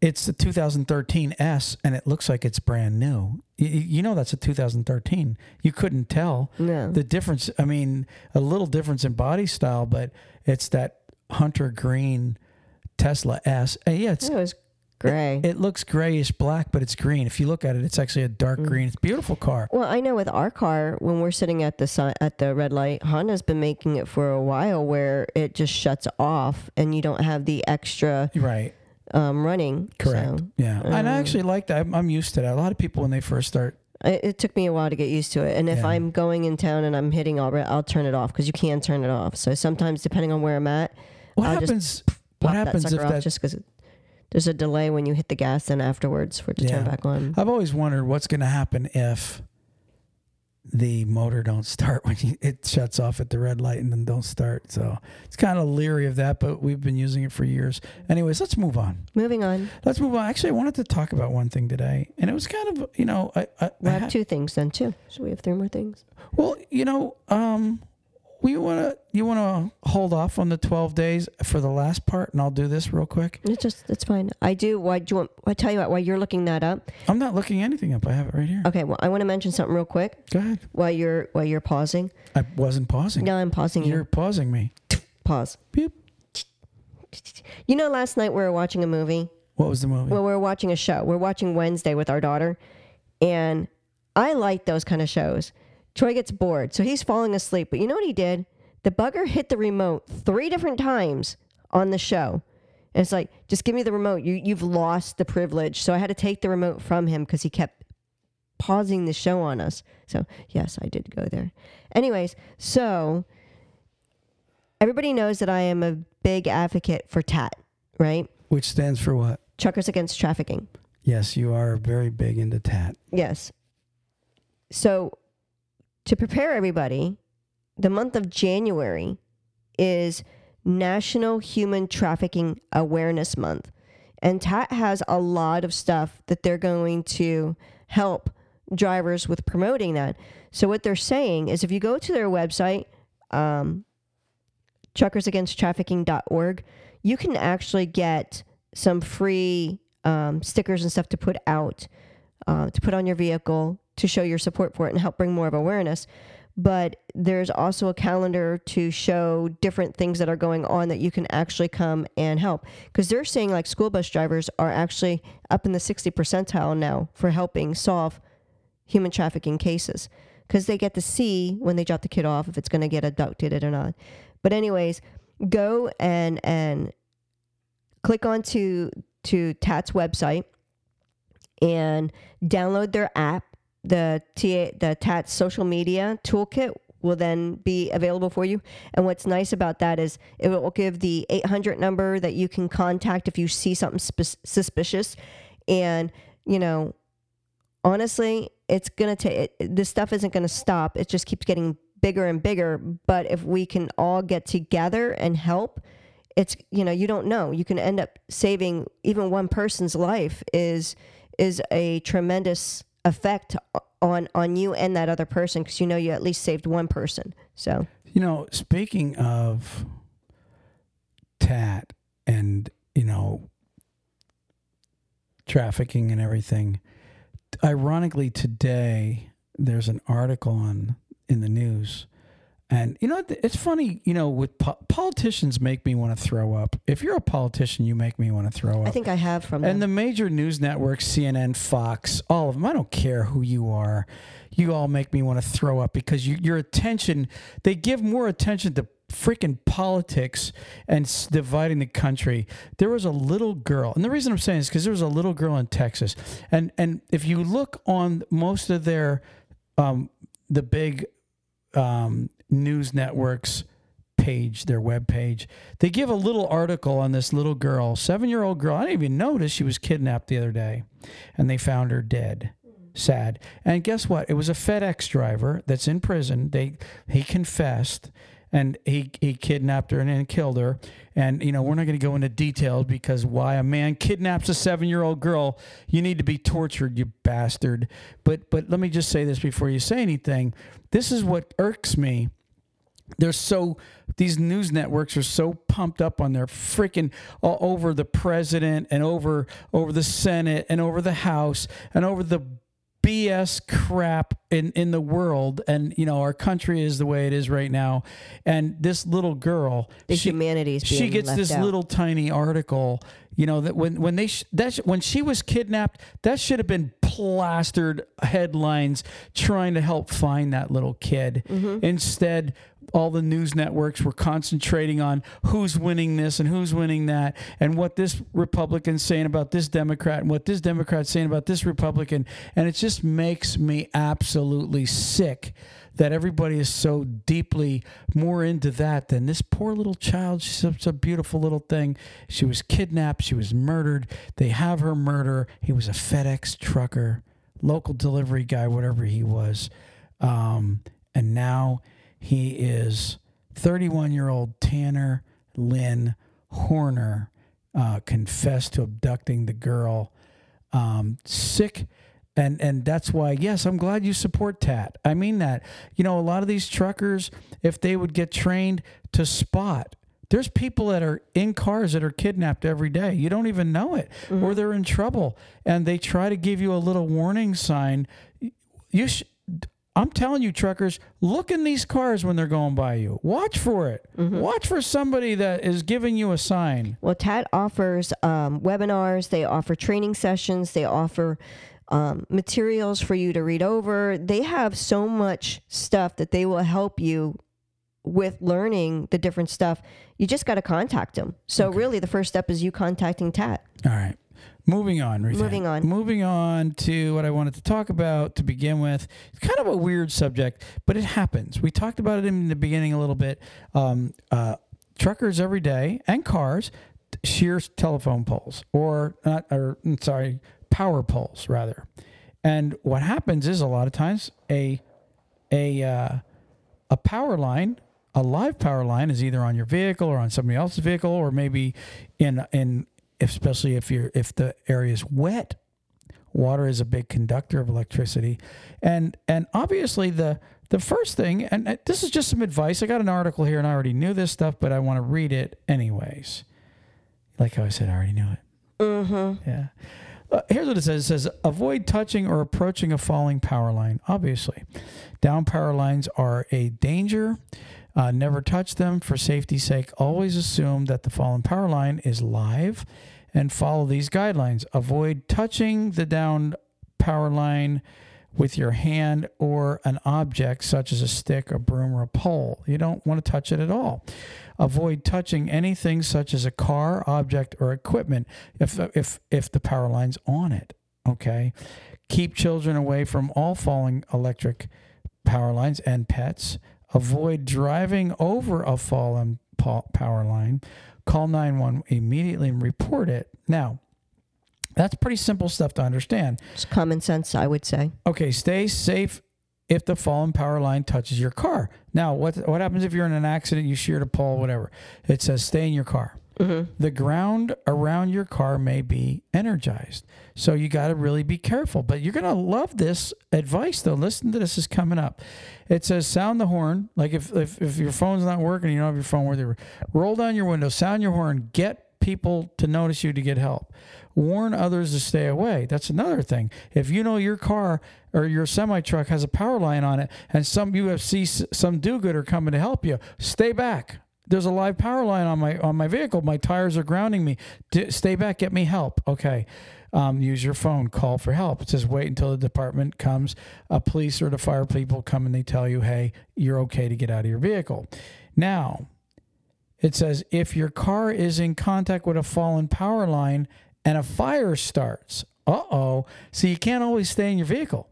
B: it's the 2013 S, and it looks like it's brand new. You, you know that's a 2013. You couldn't tell
A: No.
B: the difference. I mean, a little difference in body style, but it's that hunter green Tesla S. And yeah, it's
A: it was gray.
B: it looks grayish black, but it's green. If you look at it, it's actually a dark mm. green. It's a beautiful car.
A: well, I know with our car, when we're sitting at the si- at the red light, Honda's been making it for a while where it just shuts off and you don't have the extra
B: Right.
A: Um, running.
B: Correct.
A: So
B: yeah. and I
A: um,
B: actually like that. I'm, I'm used to that. A lot of people when they first start.
A: it, it took me a while to get used to it. And if
B: Yeah.
A: I'm going in town and I'm hitting all, I'll turn it off because you can turn it off. So sometimes, depending on where I'm at,
B: What
A: I'll
B: happens? What happens
A: that
B: if
A: off
B: that?
A: just because there's a delay when you hit the gas and afterwards for it to turn back on.
B: I've always wondered what's going to happen if the motor don't start when you, it shuts off at the red light and then don't start. So it's kind of leery of that, but we've been using it for years. Anyways, let's move on.
A: Moving on.
B: Let's move on. Actually, I wanted to talk about one thing today, and it was kind of you know I, I,
A: We have
B: had-
A: two things then too. So we have three more things.
B: well you know um you want to you want to hold off on the 12 days for the last part and I'll do this real quick.
A: It's just it's fine. I do. Why do you want? I tell you what. While you're looking that up,
B: I'm not looking anything up. I have it right here.
A: okay. Well, I want to mention something real quick
B: Go ahead.
A: while you're while you're pausing.
B: I wasn't pausing.
A: No, I'm pausing
B: You're
A: you.
B: pausing me.
A: Pause.
B: Beep.
A: You know, last night we were watching a movie.
B: What was the movie?
A: Well, we were watching a show. We're watching Wednesday with our daughter, and I like those kind of shows. Troy gets bored, so he's falling asleep. But you know what he did? The bugger hit the remote three different times on the show. And it's like, just give me the remote. You you've lost the privilege. So I had to take the remote from him because he kept pausing the show on us. So yes, I did go there. Anyways, so everybody knows that I am a big advocate for TAT, right?
B: Which stands for what?
A: Truckers Against Trafficking.
B: Yes, you are very big into tat.
A: Yes. So, to prepare everybody, the month of January is National Human Trafficking Awareness Month. And TAT has a lot of stuff that they're going to help drivers with promoting that. So, what they're saying is if you go to their website, um, truckersagainsttrafficking.org, you can actually get some free um, stickers and stuff to put out, uh, to put on your vehicle to show your support for it and help bring more of awareness. But there's also a calendar to show different things that are going on that you can actually come and help. Because they're saying like school bus drivers are actually up in the 60 percentile now for helping solve human trafficking cases. Because they get to see when they drop the kid off if it's going to get abducted or not. But anyways, go and and click onto to TAT's website and download their app. The TA, the TAT social media toolkit will then be available for you. And what's nice about that is it will give the 800 number that you can contact if you see something sp- suspicious. And, you know, honestly, it's going to take, this stuff isn't going to stop. It just keeps getting bigger and bigger. But if we can all get together and help, it's, you know, you don't know. You can end up saving even one person's life is, is a tremendous effect on on you and that other person because you know you at least saved one person. So
B: You know, speaking of tat and, you know, trafficking and everything, ironically today there's an article on in the news and you know it's funny you know with po- politicians make me want to throw up if you're a politician you make me want to throw up
A: I think I have from
B: and
A: them.
B: the major news networks, CNN, Fox, all of them, I don't care who you are. You all make me want to throw up because you, your attention, they give more attention to freaking politics and s- dividing the country. There was a little girl, and the reason I'm saying is because there was a little girl in Texas. And, and if you look on most of their, um, the big um, news networks, page, their web page, they give a little article on this little girl, seven year old girl. I didn't even notice she was kidnapped the other day, and they found her dead. Sad. And guess what? It was a FedEx driver that's in prison. They he confessed and he he kidnapped her and, and killed her. And you know, we're not going to go into details because why a man kidnaps a 7-year-old girl, you need to be tortured, you bastard. But but let me just say this before you say anything. This is what irks me they're so these news networks are so pumped up on their freaking all over the president and over over the senate and over the house and over the BS crap in in the world and you know our country is the way it is right now and this little girl
A: the
B: she, she gets this
A: out.
B: little tiny article you know that when when they sh- that sh- when she was kidnapped that should have been plastered headlines trying to help find that little kid
A: Mm-hmm.
B: instead all the news networks were concentrating on who's winning this and who's winning that and what this republican's saying about this democrat and what this democrat's saying about this republican and it just makes me absolutely sick that everybody is so deeply more into that than this poor little child. She's such a beautiful little thing. She was kidnapped. She was murdered. They have her murder. He was a FedEx trucker, local delivery guy, whatever he was. Um, and now he is 31 year old Tanner Lynn Horner uh, confessed to abducting the girl. Um, sick And and that's why yes, I'm glad you support TAT. I mean that. You know, a lot of these truckers if they would get trained to spot there's people that are in cars that are kidnapped every day. You don't even know it, or they're in trouble, and they try to give you a little warning sign. You, sh- I'm telling you, truckers, look in these cars when they're going by you. Watch for it. Watch for somebody that is giving you a sign.
A: Well, TAT offers um, webinars, they offer training sessions, they offer um, materials for you to read over. They have so much stuff that they will help you with learning the different stuff. You just got to contact them. So, really, the first step is you contacting TAT.
B: All right. Moving on.
A: Moving on.
B: Moving on to what I wanted to talk about to begin with. It's kind of a weird subject, but it happens. We talked about it in the beginning a little bit. Um, uh, truckers every day and cars shear telephone poles, or not, or mm, sorry, power poles rather. And what happens is a lot of times a a uh, a power line, a live power line, is either on your vehicle or on somebody else's vehicle, or maybe in in especially if you're if the area is wet. Water is a big conductor of electricity, and and obviously the the first thing, and this is just some advice. I got an article here, and I already knew this stuff, but I want to read it anyways. Like how I said, I already knew it.
A: Mm-hmm.
B: Yeah. Uh, here's what it says. It says avoid touching or approaching a falling power line. Obviously, down power lines are a danger. Uh, never touch them for safety's sake. Always assume that the fallen power line is live, and follow these guidelines. Avoid touching the down power line with your hand or an object such as a stick, a broom, or a pole. You don't want to touch it at all. Avoid touching anything such as a car, object, or equipment if if if the power line's on it. Okay. Keep children away from all falling electric power lines and pets. Avoid driving over a fallen power line. Call 911 immediately and report it. Now, that's pretty simple stuff to understand.
A: It's common sense, I would say.
B: Okay, stay safe if the fallen power line touches your car. Now, what what happens if you're in an accident, you sheared a pole, whatever? It says stay in your car. Mm-hmm. The ground around your car may be energized. So you got to really be careful. But you're going to love this advice, though. Listen to this is coming up. It says sound the horn. Like if, if, if your phone's not working, you don't have your phone with you, roll down your window, sound your horn, get people to notice you to get help. Warn others to stay away. That's another thing. If you know your car or your semi truck has a power line on it and some UFC, some do gooder coming to help you, stay back there's a live power line on my on my vehicle. My tires are grounding me. D- stay back. Get me help. Okay. Um, use your phone. Call for help. It says wait until the department comes. A police or the fire people come and they tell you, hey, you're okay to get out of your vehicle. Now, it says if your car is in contact with a fallen power line and a fire starts, uh oh. So you can't always stay in your vehicle.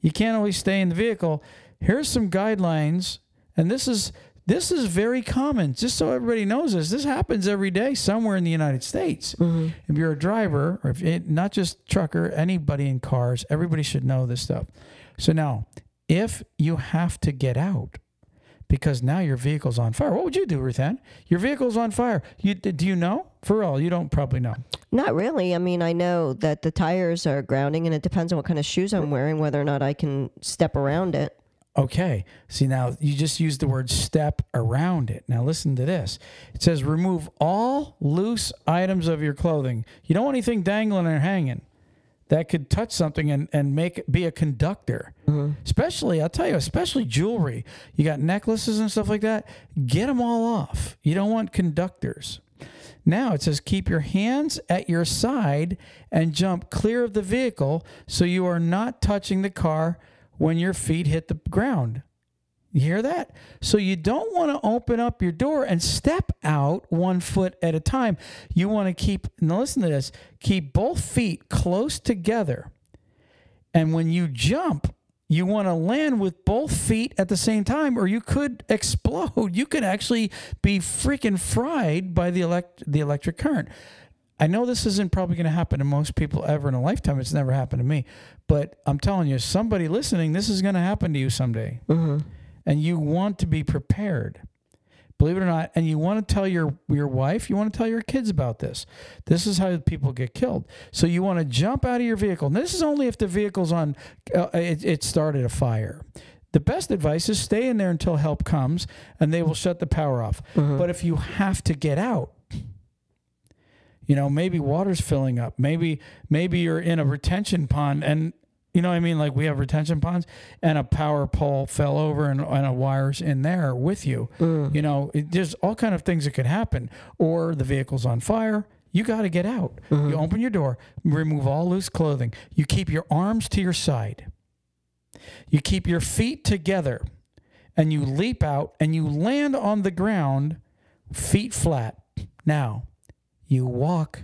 B: You can't always stay in the vehicle. Here's some guidelines, and this is this is very common. Just so everybody knows this, this happens every day somewhere in the United States. Mm-hmm. If you're a driver, or if it, not just trucker, anybody in cars, everybody should know this stuff. So now, if you have to get out because now your vehicle's on fire, what would you do, Ruthann? Your vehicle's on fire. You do you know? For real, you don't probably know.
A: Not really. I mean, I know that the tires are grounding, and it depends on what kind of shoes I'm wearing, whether or not I can step around it.
B: Okay. See, now you just used the word step around it. Now listen to this. It says remove all loose items of your clothing. You don't want anything dangling or hanging that could touch something and, and make be a conductor. Mm-hmm. Especially, I'll tell you, especially jewelry. You got necklaces and stuff like that. Get them all off. You don't want conductors. Now it says keep your hands at your side and jump clear of the vehicle so you are not touching the car when your feet hit the ground. You hear that? So you don't want to open up your door and step out one foot at a time. You want to keep, now listen to this, keep both feet close together. And when you jump, you want to land with both feet at the same time, or you could explode. You could actually be freaking fried by the elect the electric current. I know this isn't probably going to happen to most people ever in a lifetime. It's never happened to me, but I'm telling you, somebody listening, this is going to happen to you someday, and you want to be prepared Believe it or not, and you want to tell your your wife, you want to tell your kids about this. This is how people get killed. So you want to jump out of your vehicle. And this is only if the vehicle's on. Uh, it, it started a fire. The best advice is stay in there until help comes, and they will shut the power off. But if you have to get out, you know maybe water's filling up. Maybe maybe you're in a retention pond and you know what i mean? Like we have retention ponds and a power pole fell over and, and a wire's in there with you. Mm. You know it, there's all kind of things that could happen. Or the vehicle's on fire. You got to get out. Mm-hmm. You open your door remove all loose clothing. You keep your arms to your side. You keep your feet together. And you leap out and you land on the ground feet flat. Now you walk.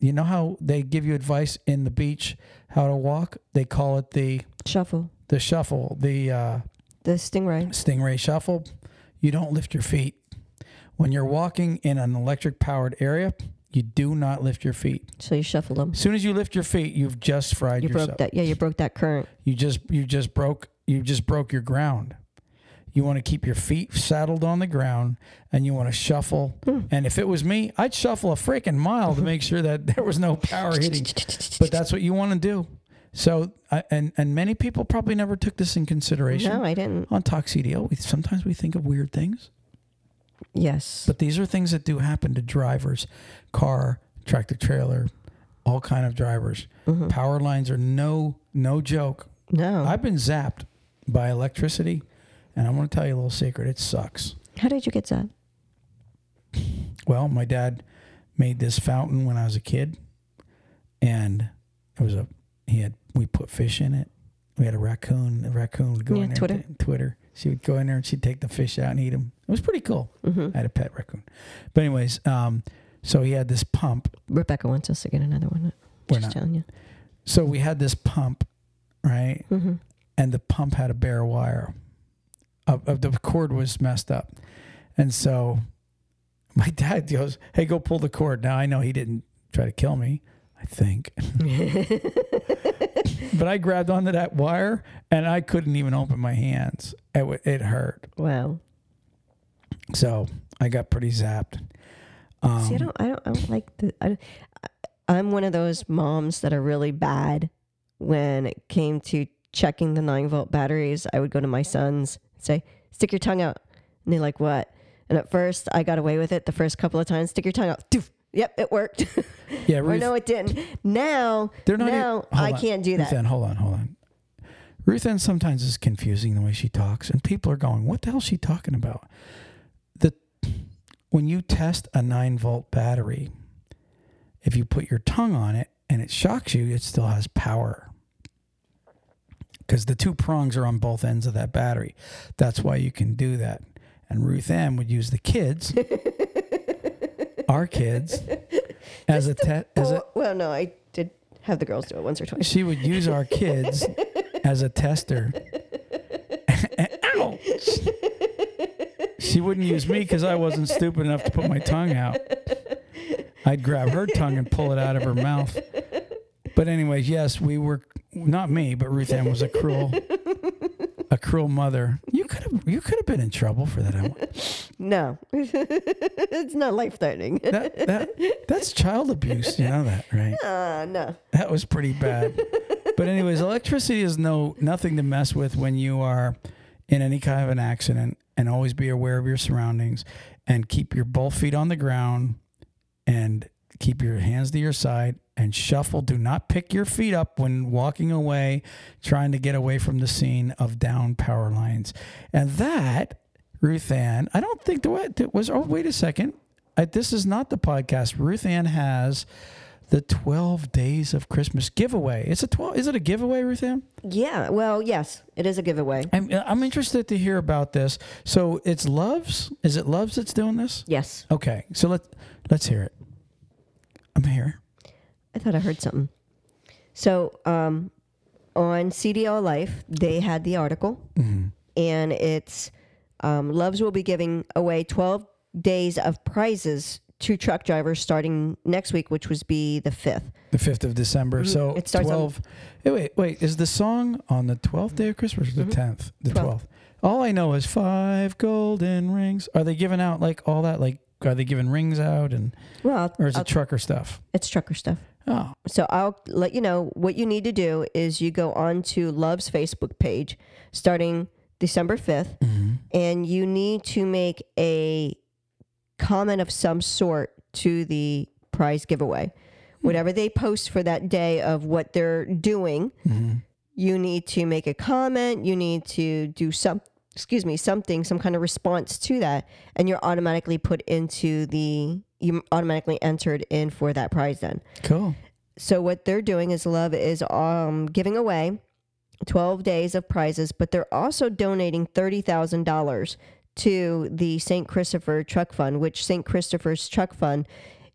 B: You know how they give you advice in the beach how to walk? They call it the
A: Shuffle.
B: the shuffle, the uh,
A: The stingray.
B: stingray shuffle. You don't lift your feet when you're walking in an electric powered area. You do not lift your feet.
A: So you shuffle them.
B: As soon as you lift your feet, you've just fried
A: You
B: yourself.
A: broke that. Yeah, you broke that current.
B: You just you just broke you just broke your ground. You want to keep your feet saddled on the ground and you want to shuffle. Hmm. And if it was me, I'd shuffle a freaking mile to make sure that there was no power hitting. But that's what you want to do. So I and and many people probably never took this in consideration.
A: No, I didn't.
B: On CDO, we, sometimes we think of weird things,
A: Yes.
B: but these are things that do happen to drivers, car, tractor trailer, all kind of drivers. Mm-hmm. Power lines are no no joke.
A: No.
B: I've been zapped by electricity, and I want to tell you a little secret. It sucks.
A: How did you get that?
B: Well, my dad made this fountain when I was a kid, and it was a he had we put fish in it. We had a raccoon. The raccoon would go
A: Yeah,
B: in there.
A: Twitter.
B: and Twitter. She would go in there and she'd take the fish out and eat them. It was pretty cool.
A: Mm-hmm.
B: I had a pet raccoon. But anyways, um, so he had this pump.
A: Rebecca wants us to get another one.
B: We're
A: Just
B: not.
A: telling you.
B: So we had this pump, right?
A: Mm-hmm.
B: and the pump had a bare wire. Uh, uh, the cord was messed up, and so my dad goes, "Hey, go pull the cord." Now I know he didn't try to kill me. I think, but I grabbed onto that wire and I couldn't even open my hands. It wa- it hurt,
A: Wow.
B: so I got pretty zapped. Um,
A: See, I don't, I don't, I don't like the. I, I'm one of those moms that are really bad when it came to checking the nine volt batteries. I would go to my sons say, "Stick your tongue out," and they're like, "What?" And at first, I got away with it the first couple of times. Stick your tongue out. Doof. Yep, it worked.
B: yeah,
A: or
B: Ruth,
A: no, it didn't. Now,
B: They're not
A: now
B: hold
A: I
B: on.
A: can't do that.
B: Ruth Ann, hold on, hold on. Ruth Ann sometimes is confusing the way she talks, and people are going, "What the hell is she talking about?" The when you test a nine volt battery, if you put your tongue on it and it shocks you, it still has power because the two prongs are on both ends of that battery. That's why you can do that. And Ruth Ann would use the kids, our kids, as a test. As a,
A: well, no, I did have the girls do it once or twice.
B: she would use our kids as a tester. Ow! She wouldn't use me because I wasn't stupid enough to put my tongue out. I'd grab her tongue and pull it out of her mouth. But anyways, yes, we were not me, but Ruth Ann was a cruel, a cruel mother. You could have, you could have been in trouble for that.
A: No, it's not life threatening.
B: That, that that's child abuse. You know that, right?
A: Uh, no.
B: That was pretty bad. but anyways, electricity is no nothing to mess with when you are in any kind of an accident and always be aware of your surroundings and keep your both feet on the ground and keep your hands to your side and shuffle. Do not pick your feet up when walking away, trying to get away from the scene of down power lines. And that, Ruth Ann, I don't think the was. Oh, wait a second. I, this is not the podcast. Ruth Ann has the 12 days of Christmas giveaway. It's a 12. Is it a giveaway, Ruth Ann?
A: Yeah. Well, yes, it is a giveaway.
B: I'm, I'm interested to hear about this. So it's Loves. Is it Loves that's doing this?
A: Yes.
B: Okay. So let let's hear it. I'm here.
A: I thought I heard something. So, um, on CDL Life, they had the article, and it's um, Loves will be giving away 12 days of prizes to truck drivers starting next week, which would be the fifth.
B: The fifth of December. So
A: Mm-hmm. It starts on-
B: twelve. Hey, wait, wait. Is the song on the twelfth day of Christmas or the 10th The
A: 12th.
B: twelfth. All I know is five golden rings. Are they giving out like all that? Like, are they giving rings out and
A: Well,
B: or is
A: I'll-
B: it trucker stuff?
A: it's trucker stuff.
B: Oh,
A: So I'll let you know what you need to do is you go on to Love's Facebook page starting December 5th
B: Mm-hmm.
A: and you need to make a comment of some sort to the prize giveaway. Whatever they post for that day of what they're doing,
B: Mm-hmm.
A: you need to make a comment, you need to do some excuse me, something, some kind of response to that and you're automatically put into the you automatically entered in for that prize then.
B: cool.
A: So what they're doing is Love is um, giving away 12 days of prizes, but they're also donating $30,000 to the St. Christopher Truck Fund, which St. Christopher's Truck Fund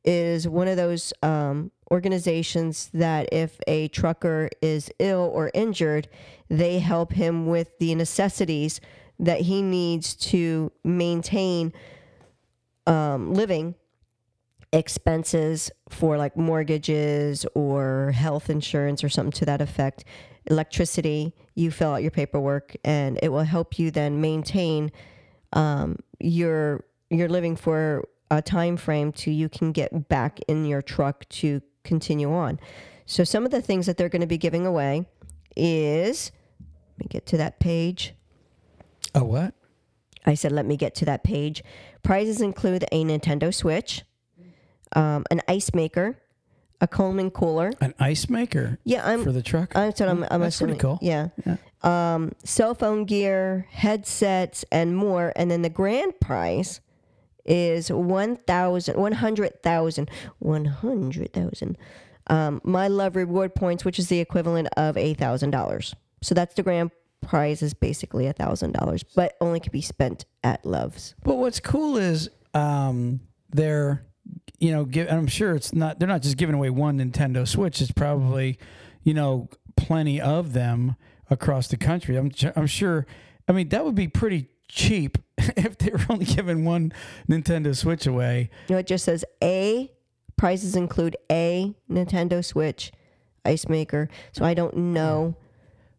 A: is one of those um, organizations that if a trucker is ill or injured, they help him with the necessities that he needs to maintain um, living expenses for like mortgages or health insurance or something to that effect, electricity, you fill out your paperwork and it will help you then maintain um, your your living for a time frame to you can get back in your truck to continue on. So some of the things that they're going to be giving away is let me get to that page.
B: Oh, what?
A: I said, let me get to that page. Prizes include a Nintendo Switch, um, an ice maker, a Coleman cooler.
B: An ice maker
A: Yeah, I'm.
B: for the truck.
A: That's what I'm. I'm
B: That's pretty
A: assuming.
B: cool.
A: Yeah. Um, cell phone gear, headsets, and more. And then the grand prize is 1,000, 100,000, 100,000 um, My Love Reward points, which is the equivalent of $8,000. So that's the grand prize is basically a $1,000, but only can be spent at Love's.
B: But what's cool is um, they're, you know, give, and I'm sure it's not. They're not just giving away one Nintendo Switch. It's probably, you know, plenty of them across the country. I'm I'm sure. I mean, that would be pretty cheap if they were only giving one Nintendo Switch away.
A: You know, it just says A prizes include a Nintendo Switch, ice maker. So I don't know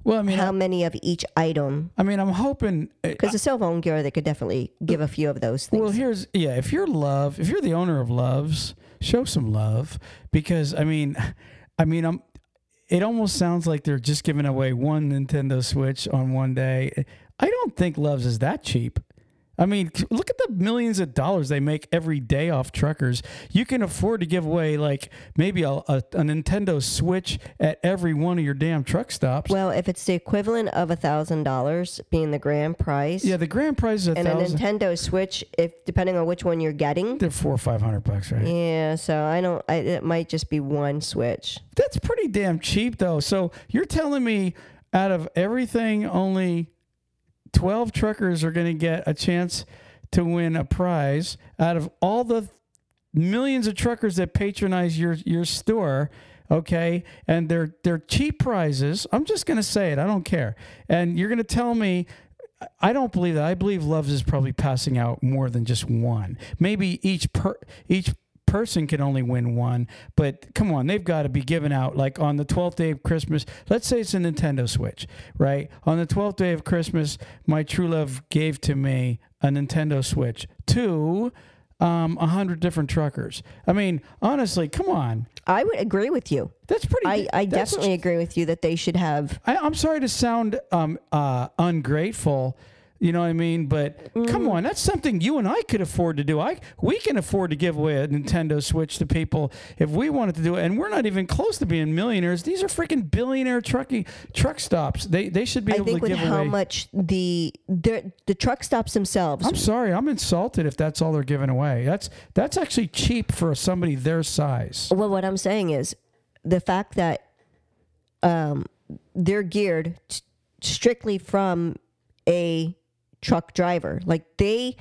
B: Well, I mean,
A: how
B: I,
A: many of each item.
B: I mean, I'm hoping. Eh,
A: because the cell phone gear, they could definitely give a few of those things.
B: Well, here's yeah. If you're love, if you're the owner of Loves, show some love because I mean, I mean, I'm. It almost sounds like they're just giving away one Nintendo Switch on one day. I don't think Loves is that cheap. I mean, look at the millions of dollars they make every day off truckers. You can afford to give away like maybe a, a, a Nintendo Switch at every one of your damn truck stops.
A: well, if it's the equivalent of a thousand dollars being the grand prize,
B: yeah, the grand prize is a
A: and a. Nintendo Switch, if depending on which one you're getting,
B: They're four or five hundred bucks, right?
A: yeah. So I don't. I, it might just be one Switch.
B: That's pretty damn cheap, though. So you're telling me out of everything, only 12 truckers are going to get a chance to win a prize out of all the millions of truckers that patronize your, your store. Okay. And they're, they're cheap prizes. I'm just going to say it. I don't care. And you're going to tell me I don't believe that. I believe Loves is probably passing out more than just one. Maybe each per each person can only win one, but come on, they've got to be given out like on the 12th day of Christmas. Let's say it's a Nintendo Switch, right? On the 12th day of Christmas, my true love gave to me a Nintendo Switch to um, a hundred different truckers. I mean, honestly, come on,
A: I would agree with you.
B: that's pretty.
A: I, I
B: that's
A: definitely agree with you that they should have.
B: I, I'm sorry to sound um, uh, ungrateful. You know what I mean? But
A: Mm.
B: come on, that's something you and I could afford to do. I we can afford to give away a Nintendo Switch to people if we wanted to do it, and we're not even close to being millionaires. These are freaking billionaire trucking truck stops. They they should be
A: I
B: able
A: think
B: to
A: with
B: give
A: how
B: away.
A: much the the the truck stops themselves.
B: I'm sorry, I'm insulted if that's all they're giving away. That's that's actually cheap for somebody their size.
A: Well, what I'm saying is the fact that um, they're geared t- strictly from a truck driver. Like they,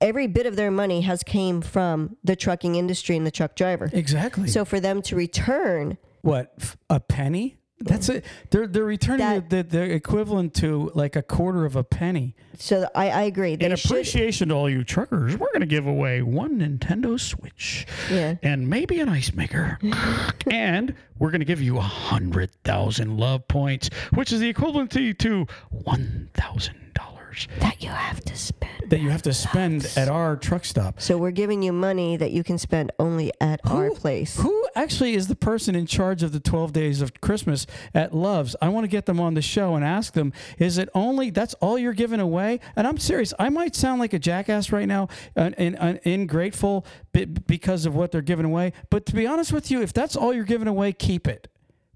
A: every bit of their money has came from the trucking industry and the truck driver.
B: Exactly.
A: So for them to return,
B: what a penny? That's it. They're they're returning
A: That-
B: the, the, the equivalent to like a quarter of a penny.
A: So I, I agree. They
C: In
A: should.
C: appreciation to all you truckers, we're going to give away one Nintendo Switch
A: Yeah.
C: and maybe an ice maker. and we're going to give you a 100,000 love points, which is the equivalent to, to $1,000.
A: That you have to spend.
B: that you have to spend at our truck stop.
A: So we're giving you money that you can spend only at our
B: Who-
A: place.
B: Who actually is the person in charge of the 12 days of Christmas at Love's? I want to get them on the show and ask them, is it only, that's all you're giving away? And I'm serious. I might sound like a jackass right now and, and, and ingrateful be- because of what they're giving away. But to be honest with you, if that's all you're giving away, keep it.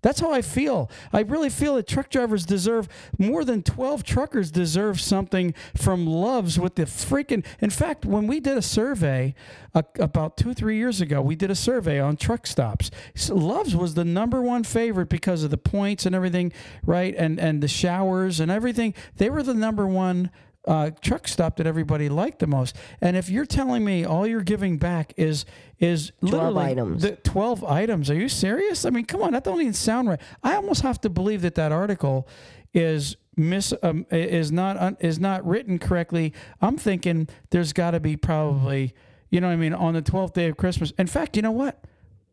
B: That's how I feel. I really feel that truck drivers deserve more than 12 truckers deserve something from Loves with the freaking. In fact, when we did a survey uh, about two, three years ago, we did a survey on truck stops. So Loves was the number one favorite because of the points and everything, right? And, and the showers and everything. They were the number one uh, truck stop that everybody liked the most. And if you're telling me all you're giving back is is
A: 12
B: literally
A: items.
B: the 12 items, are you serious? I mean, come on, that don't even sound right. I almost have to believe that that article is miss um, is not un, is not written correctly. I'm thinking there's got to be probably, you know what I mean, on the 12th day of Christmas. In fact, you know what?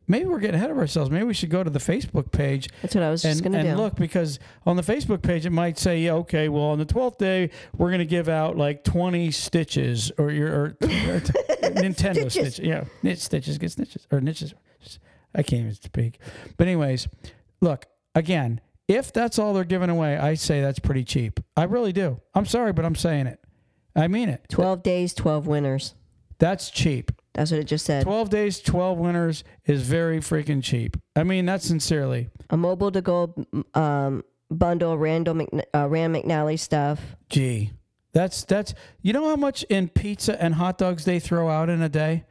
B: Maybe we're getting ahead of ourselves. Maybe we should go to the Facebook page
A: That's what I was just
B: and,
A: going to do.
B: and look because on the Facebook page it might say, yeah, okay, well on the twelfth day we're going to give out like twenty stitches or your or, or Nintendo
A: Stitches.
B: stitches, yeah, knit stitches, get stitches or niches. I can't even speak. But anyways, look again. If that's all they're giving away, I say that's pretty cheap. I really do. I'm sorry, but I'm saying it. I mean it.
A: 12 days, 12 winners.
B: That's cheap.
A: That's what it just said.
B: 12 days, 12 winners is very freaking cheap. I mean that sincerely.
A: A mobile to go um, bundle, Randall Mc, uh, Rand McNally stuff.
B: Gee, that's that's you know how much in pizza and hot dogs they throw out in a day?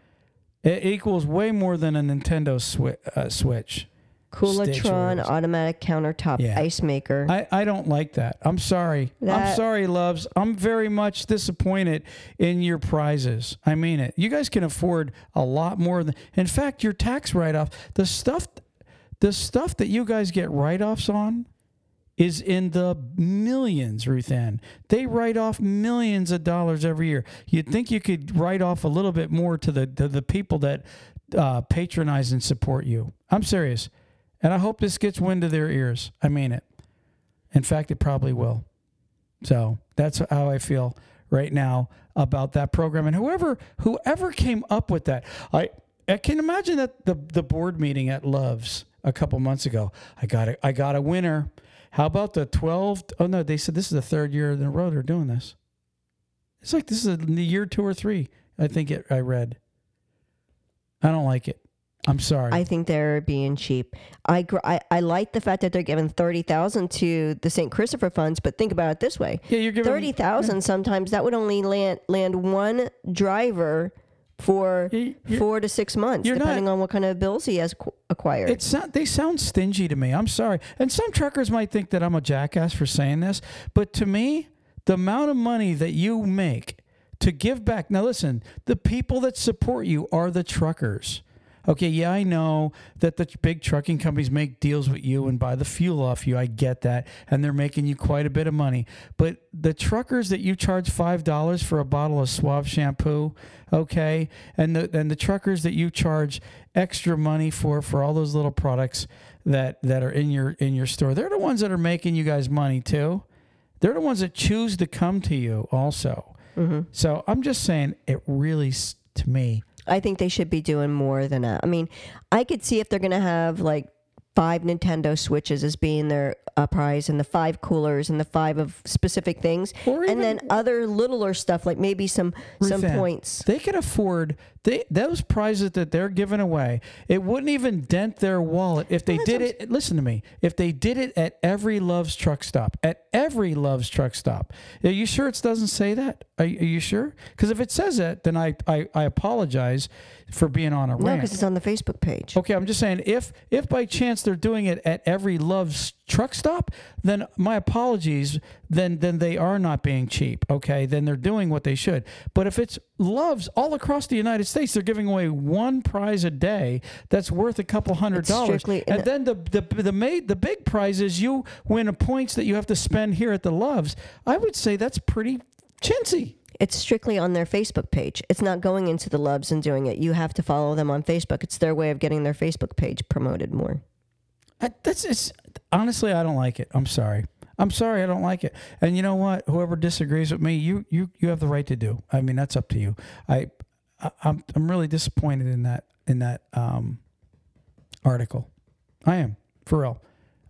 B: It equals way more than a Nintendo swi- uh, Switch. Koolatron
A: automatic countertop
B: Yeah.
A: ice maker.
B: I, I don't like that. I'm sorry. I'm
A: That-
B: sorry, loves. I'm very much disappointed in your prizes. I mean it. You guys can afford a lot more than. In fact, your tax write off, the stuff, the stuff that you guys get write offs on, is in the millions, Ruth Ann. They write off millions of dollars every year. You'd think you could write off a little bit more to the to the people that uh, patronize and support you. I'm serious, and I hope this gets wind to their ears. I mean it. In fact, it probably will. So that's how I feel right now about that program. And whoever whoever came up with that, I I can imagine that the the board meeting at Loves a couple months ago. I got a, I got a winner. How about the 12? Oh no, they said this is the third year in a row they're doing this. It's like this is the year two or three. I think it. I read. I don't like it. I'm sorry.
A: I think they're being cheap. I, gr- I I like the fact that they're giving thirty thousand to the St. Christopher funds, but think about it this way:
B: yeah, you're giving
A: thirty thousand. Sometimes that would only land land one driver for
B: You- you're-
A: four to six months,
B: you're not-
A: depending on what kind of bills he has qu- acquired.
B: It's not, they sound stingy to me. I'm sorry. And some truckers might think that I'm a jackass for saying this, but to me, the amount of money that you make to give back. Now, listen, the people that support you are the truckers. Okay, yeah, I know that the big trucking companies make deals with you and buy the fuel off you. I get that. And they're making you quite a bit of money. But the truckers that you charge $5 for a bottle of Suave shampoo, okay, and the, and the truckers that you charge extra money for for all those little products that, that are in your in your store, they're the ones that are making you guys money too. They're the ones that choose to come to you also. Mm-hmm. So I'm just saying it really, to me,
A: I think they should be doing more than that. I mean, I could see if they're going to have like five Nintendo Switches as being their uh, prize, and the five coolers, and the five of specific things,
B: Or
A: and then other littler stuff like maybe some some points.
B: They could afford they those prizes that they're giving away. It wouldn't even dent their wallet if they did it. Listen to me. If they did it at every Love's truck stop, at every Love's truck stop. Are you sure it doesn't say that? Are, you- are you sure? Because if it says that, then I, I I apologize for being on a
A: No,
B: rant.
A: because it's on the Facebook page.
B: Okay, I'm just saying if if by chance they're doing it at every Love's truck stop, then my apologies. Then then they are not being cheap. Okay, then they're doing what they should. But if it's loves all across the United States, they're giving away one prize a day that's worth a couple hundred
A: It's
B: dollars,
A: strictly-
B: and then the the the made the big prize is you win a points that you have to spend here at the loves. I would say that's pretty chintzy.
A: It's strictly on their Facebook page. It's not going into the Loves and doing it. You have to follow them on Facebook. It's their way of getting their Facebook page promoted more.
B: That's it's honestly I don't like it. I'm sorry. I'm sorry I don't like it. And you know what? Whoever disagrees with me, you you you have the right to do. I mean, that's up to you. I, I I'm I'm really disappointed in that in that um article. I am for real.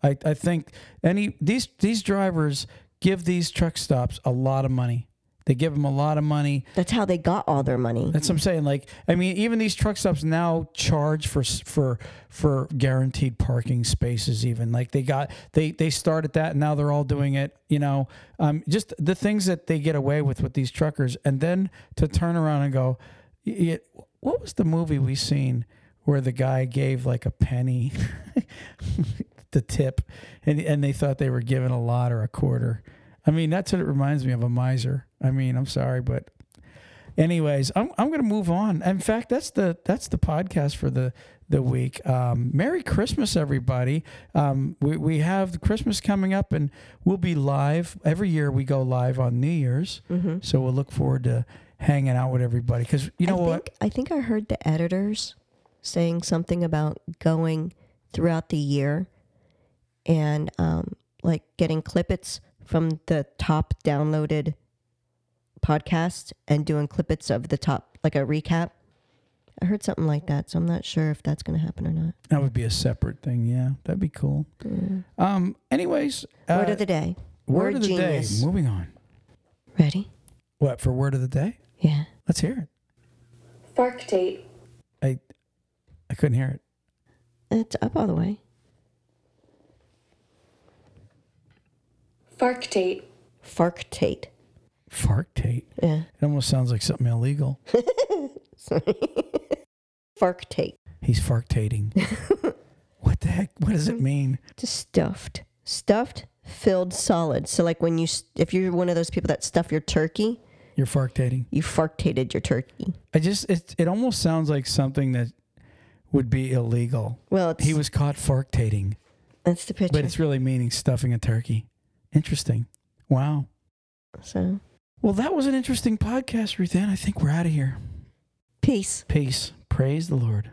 B: I I think any these these drivers give these truck stops a lot of money. They give them a lot of money.
A: That's how they got all their money.
B: That's what I'm saying. Like, I mean, even these truck stops now charge for for for guaranteed parking spaces. Even like they got they they started that, and now they're all doing it. You know, um, just the things that they get away with with these truckers, and then to turn around and go, what was the movie we seen where the guy gave like a penny, the tip, and and they thought they were giving a lot or a quarter. I mean, that's what it reminds me of a miser. I mean, I'm sorry, but anyways, I'm I'm gonna move on. In fact, that's the that's the podcast for the the week. Um, Merry Christmas, everybody. Um, we we have Christmas coming up, and we'll be live every year. We go live on New Year's,
A: Mm-hmm.
B: so we'll look forward to hanging out with everybody. Because you know
A: I
B: what,
A: think, I think I heard the editors saying something about going throughout the year and um, like getting clippets from the top downloaded podcast and doing clippets of the top, like a recap. I heard something like that, so I'm not sure if that's going to happen or not.
B: that would be a separate thing. Yeah, that'd be cool. Um. Anyways,
A: Word
B: uh,
A: of the day.
B: word
A: word
B: of the
A: genius.
B: day. Moving on.
A: Ready?
B: What for word of the day?
A: Yeah.
B: Let's hear it.
D: Farctate.
B: I I couldn't hear it.
A: It's up all the way.
D: Farctate.
A: Farctate.
B: Farctate.
A: Yeah.
B: It almost sounds like something illegal.
A: Farctate.
B: He's farctating. what the heck? What does it mm-hmm. mean?
A: Just stuffed. Stuffed, filled, solid. So, like when you, if you're one of those people that stuff your turkey,
B: You're farctating.
A: you fartated your turkey.
B: I just it it almost sounds like something that would be illegal.
A: Well, it's,
B: He was caught farctating,
A: that's the picture.
B: but it's really meaning stuffing a turkey. Interesting. Wow.
A: so,
B: Well, that was an interesting podcast, Ruth Ann. I think we're out of here.
A: peace.
B: Peace. Praise the Lord.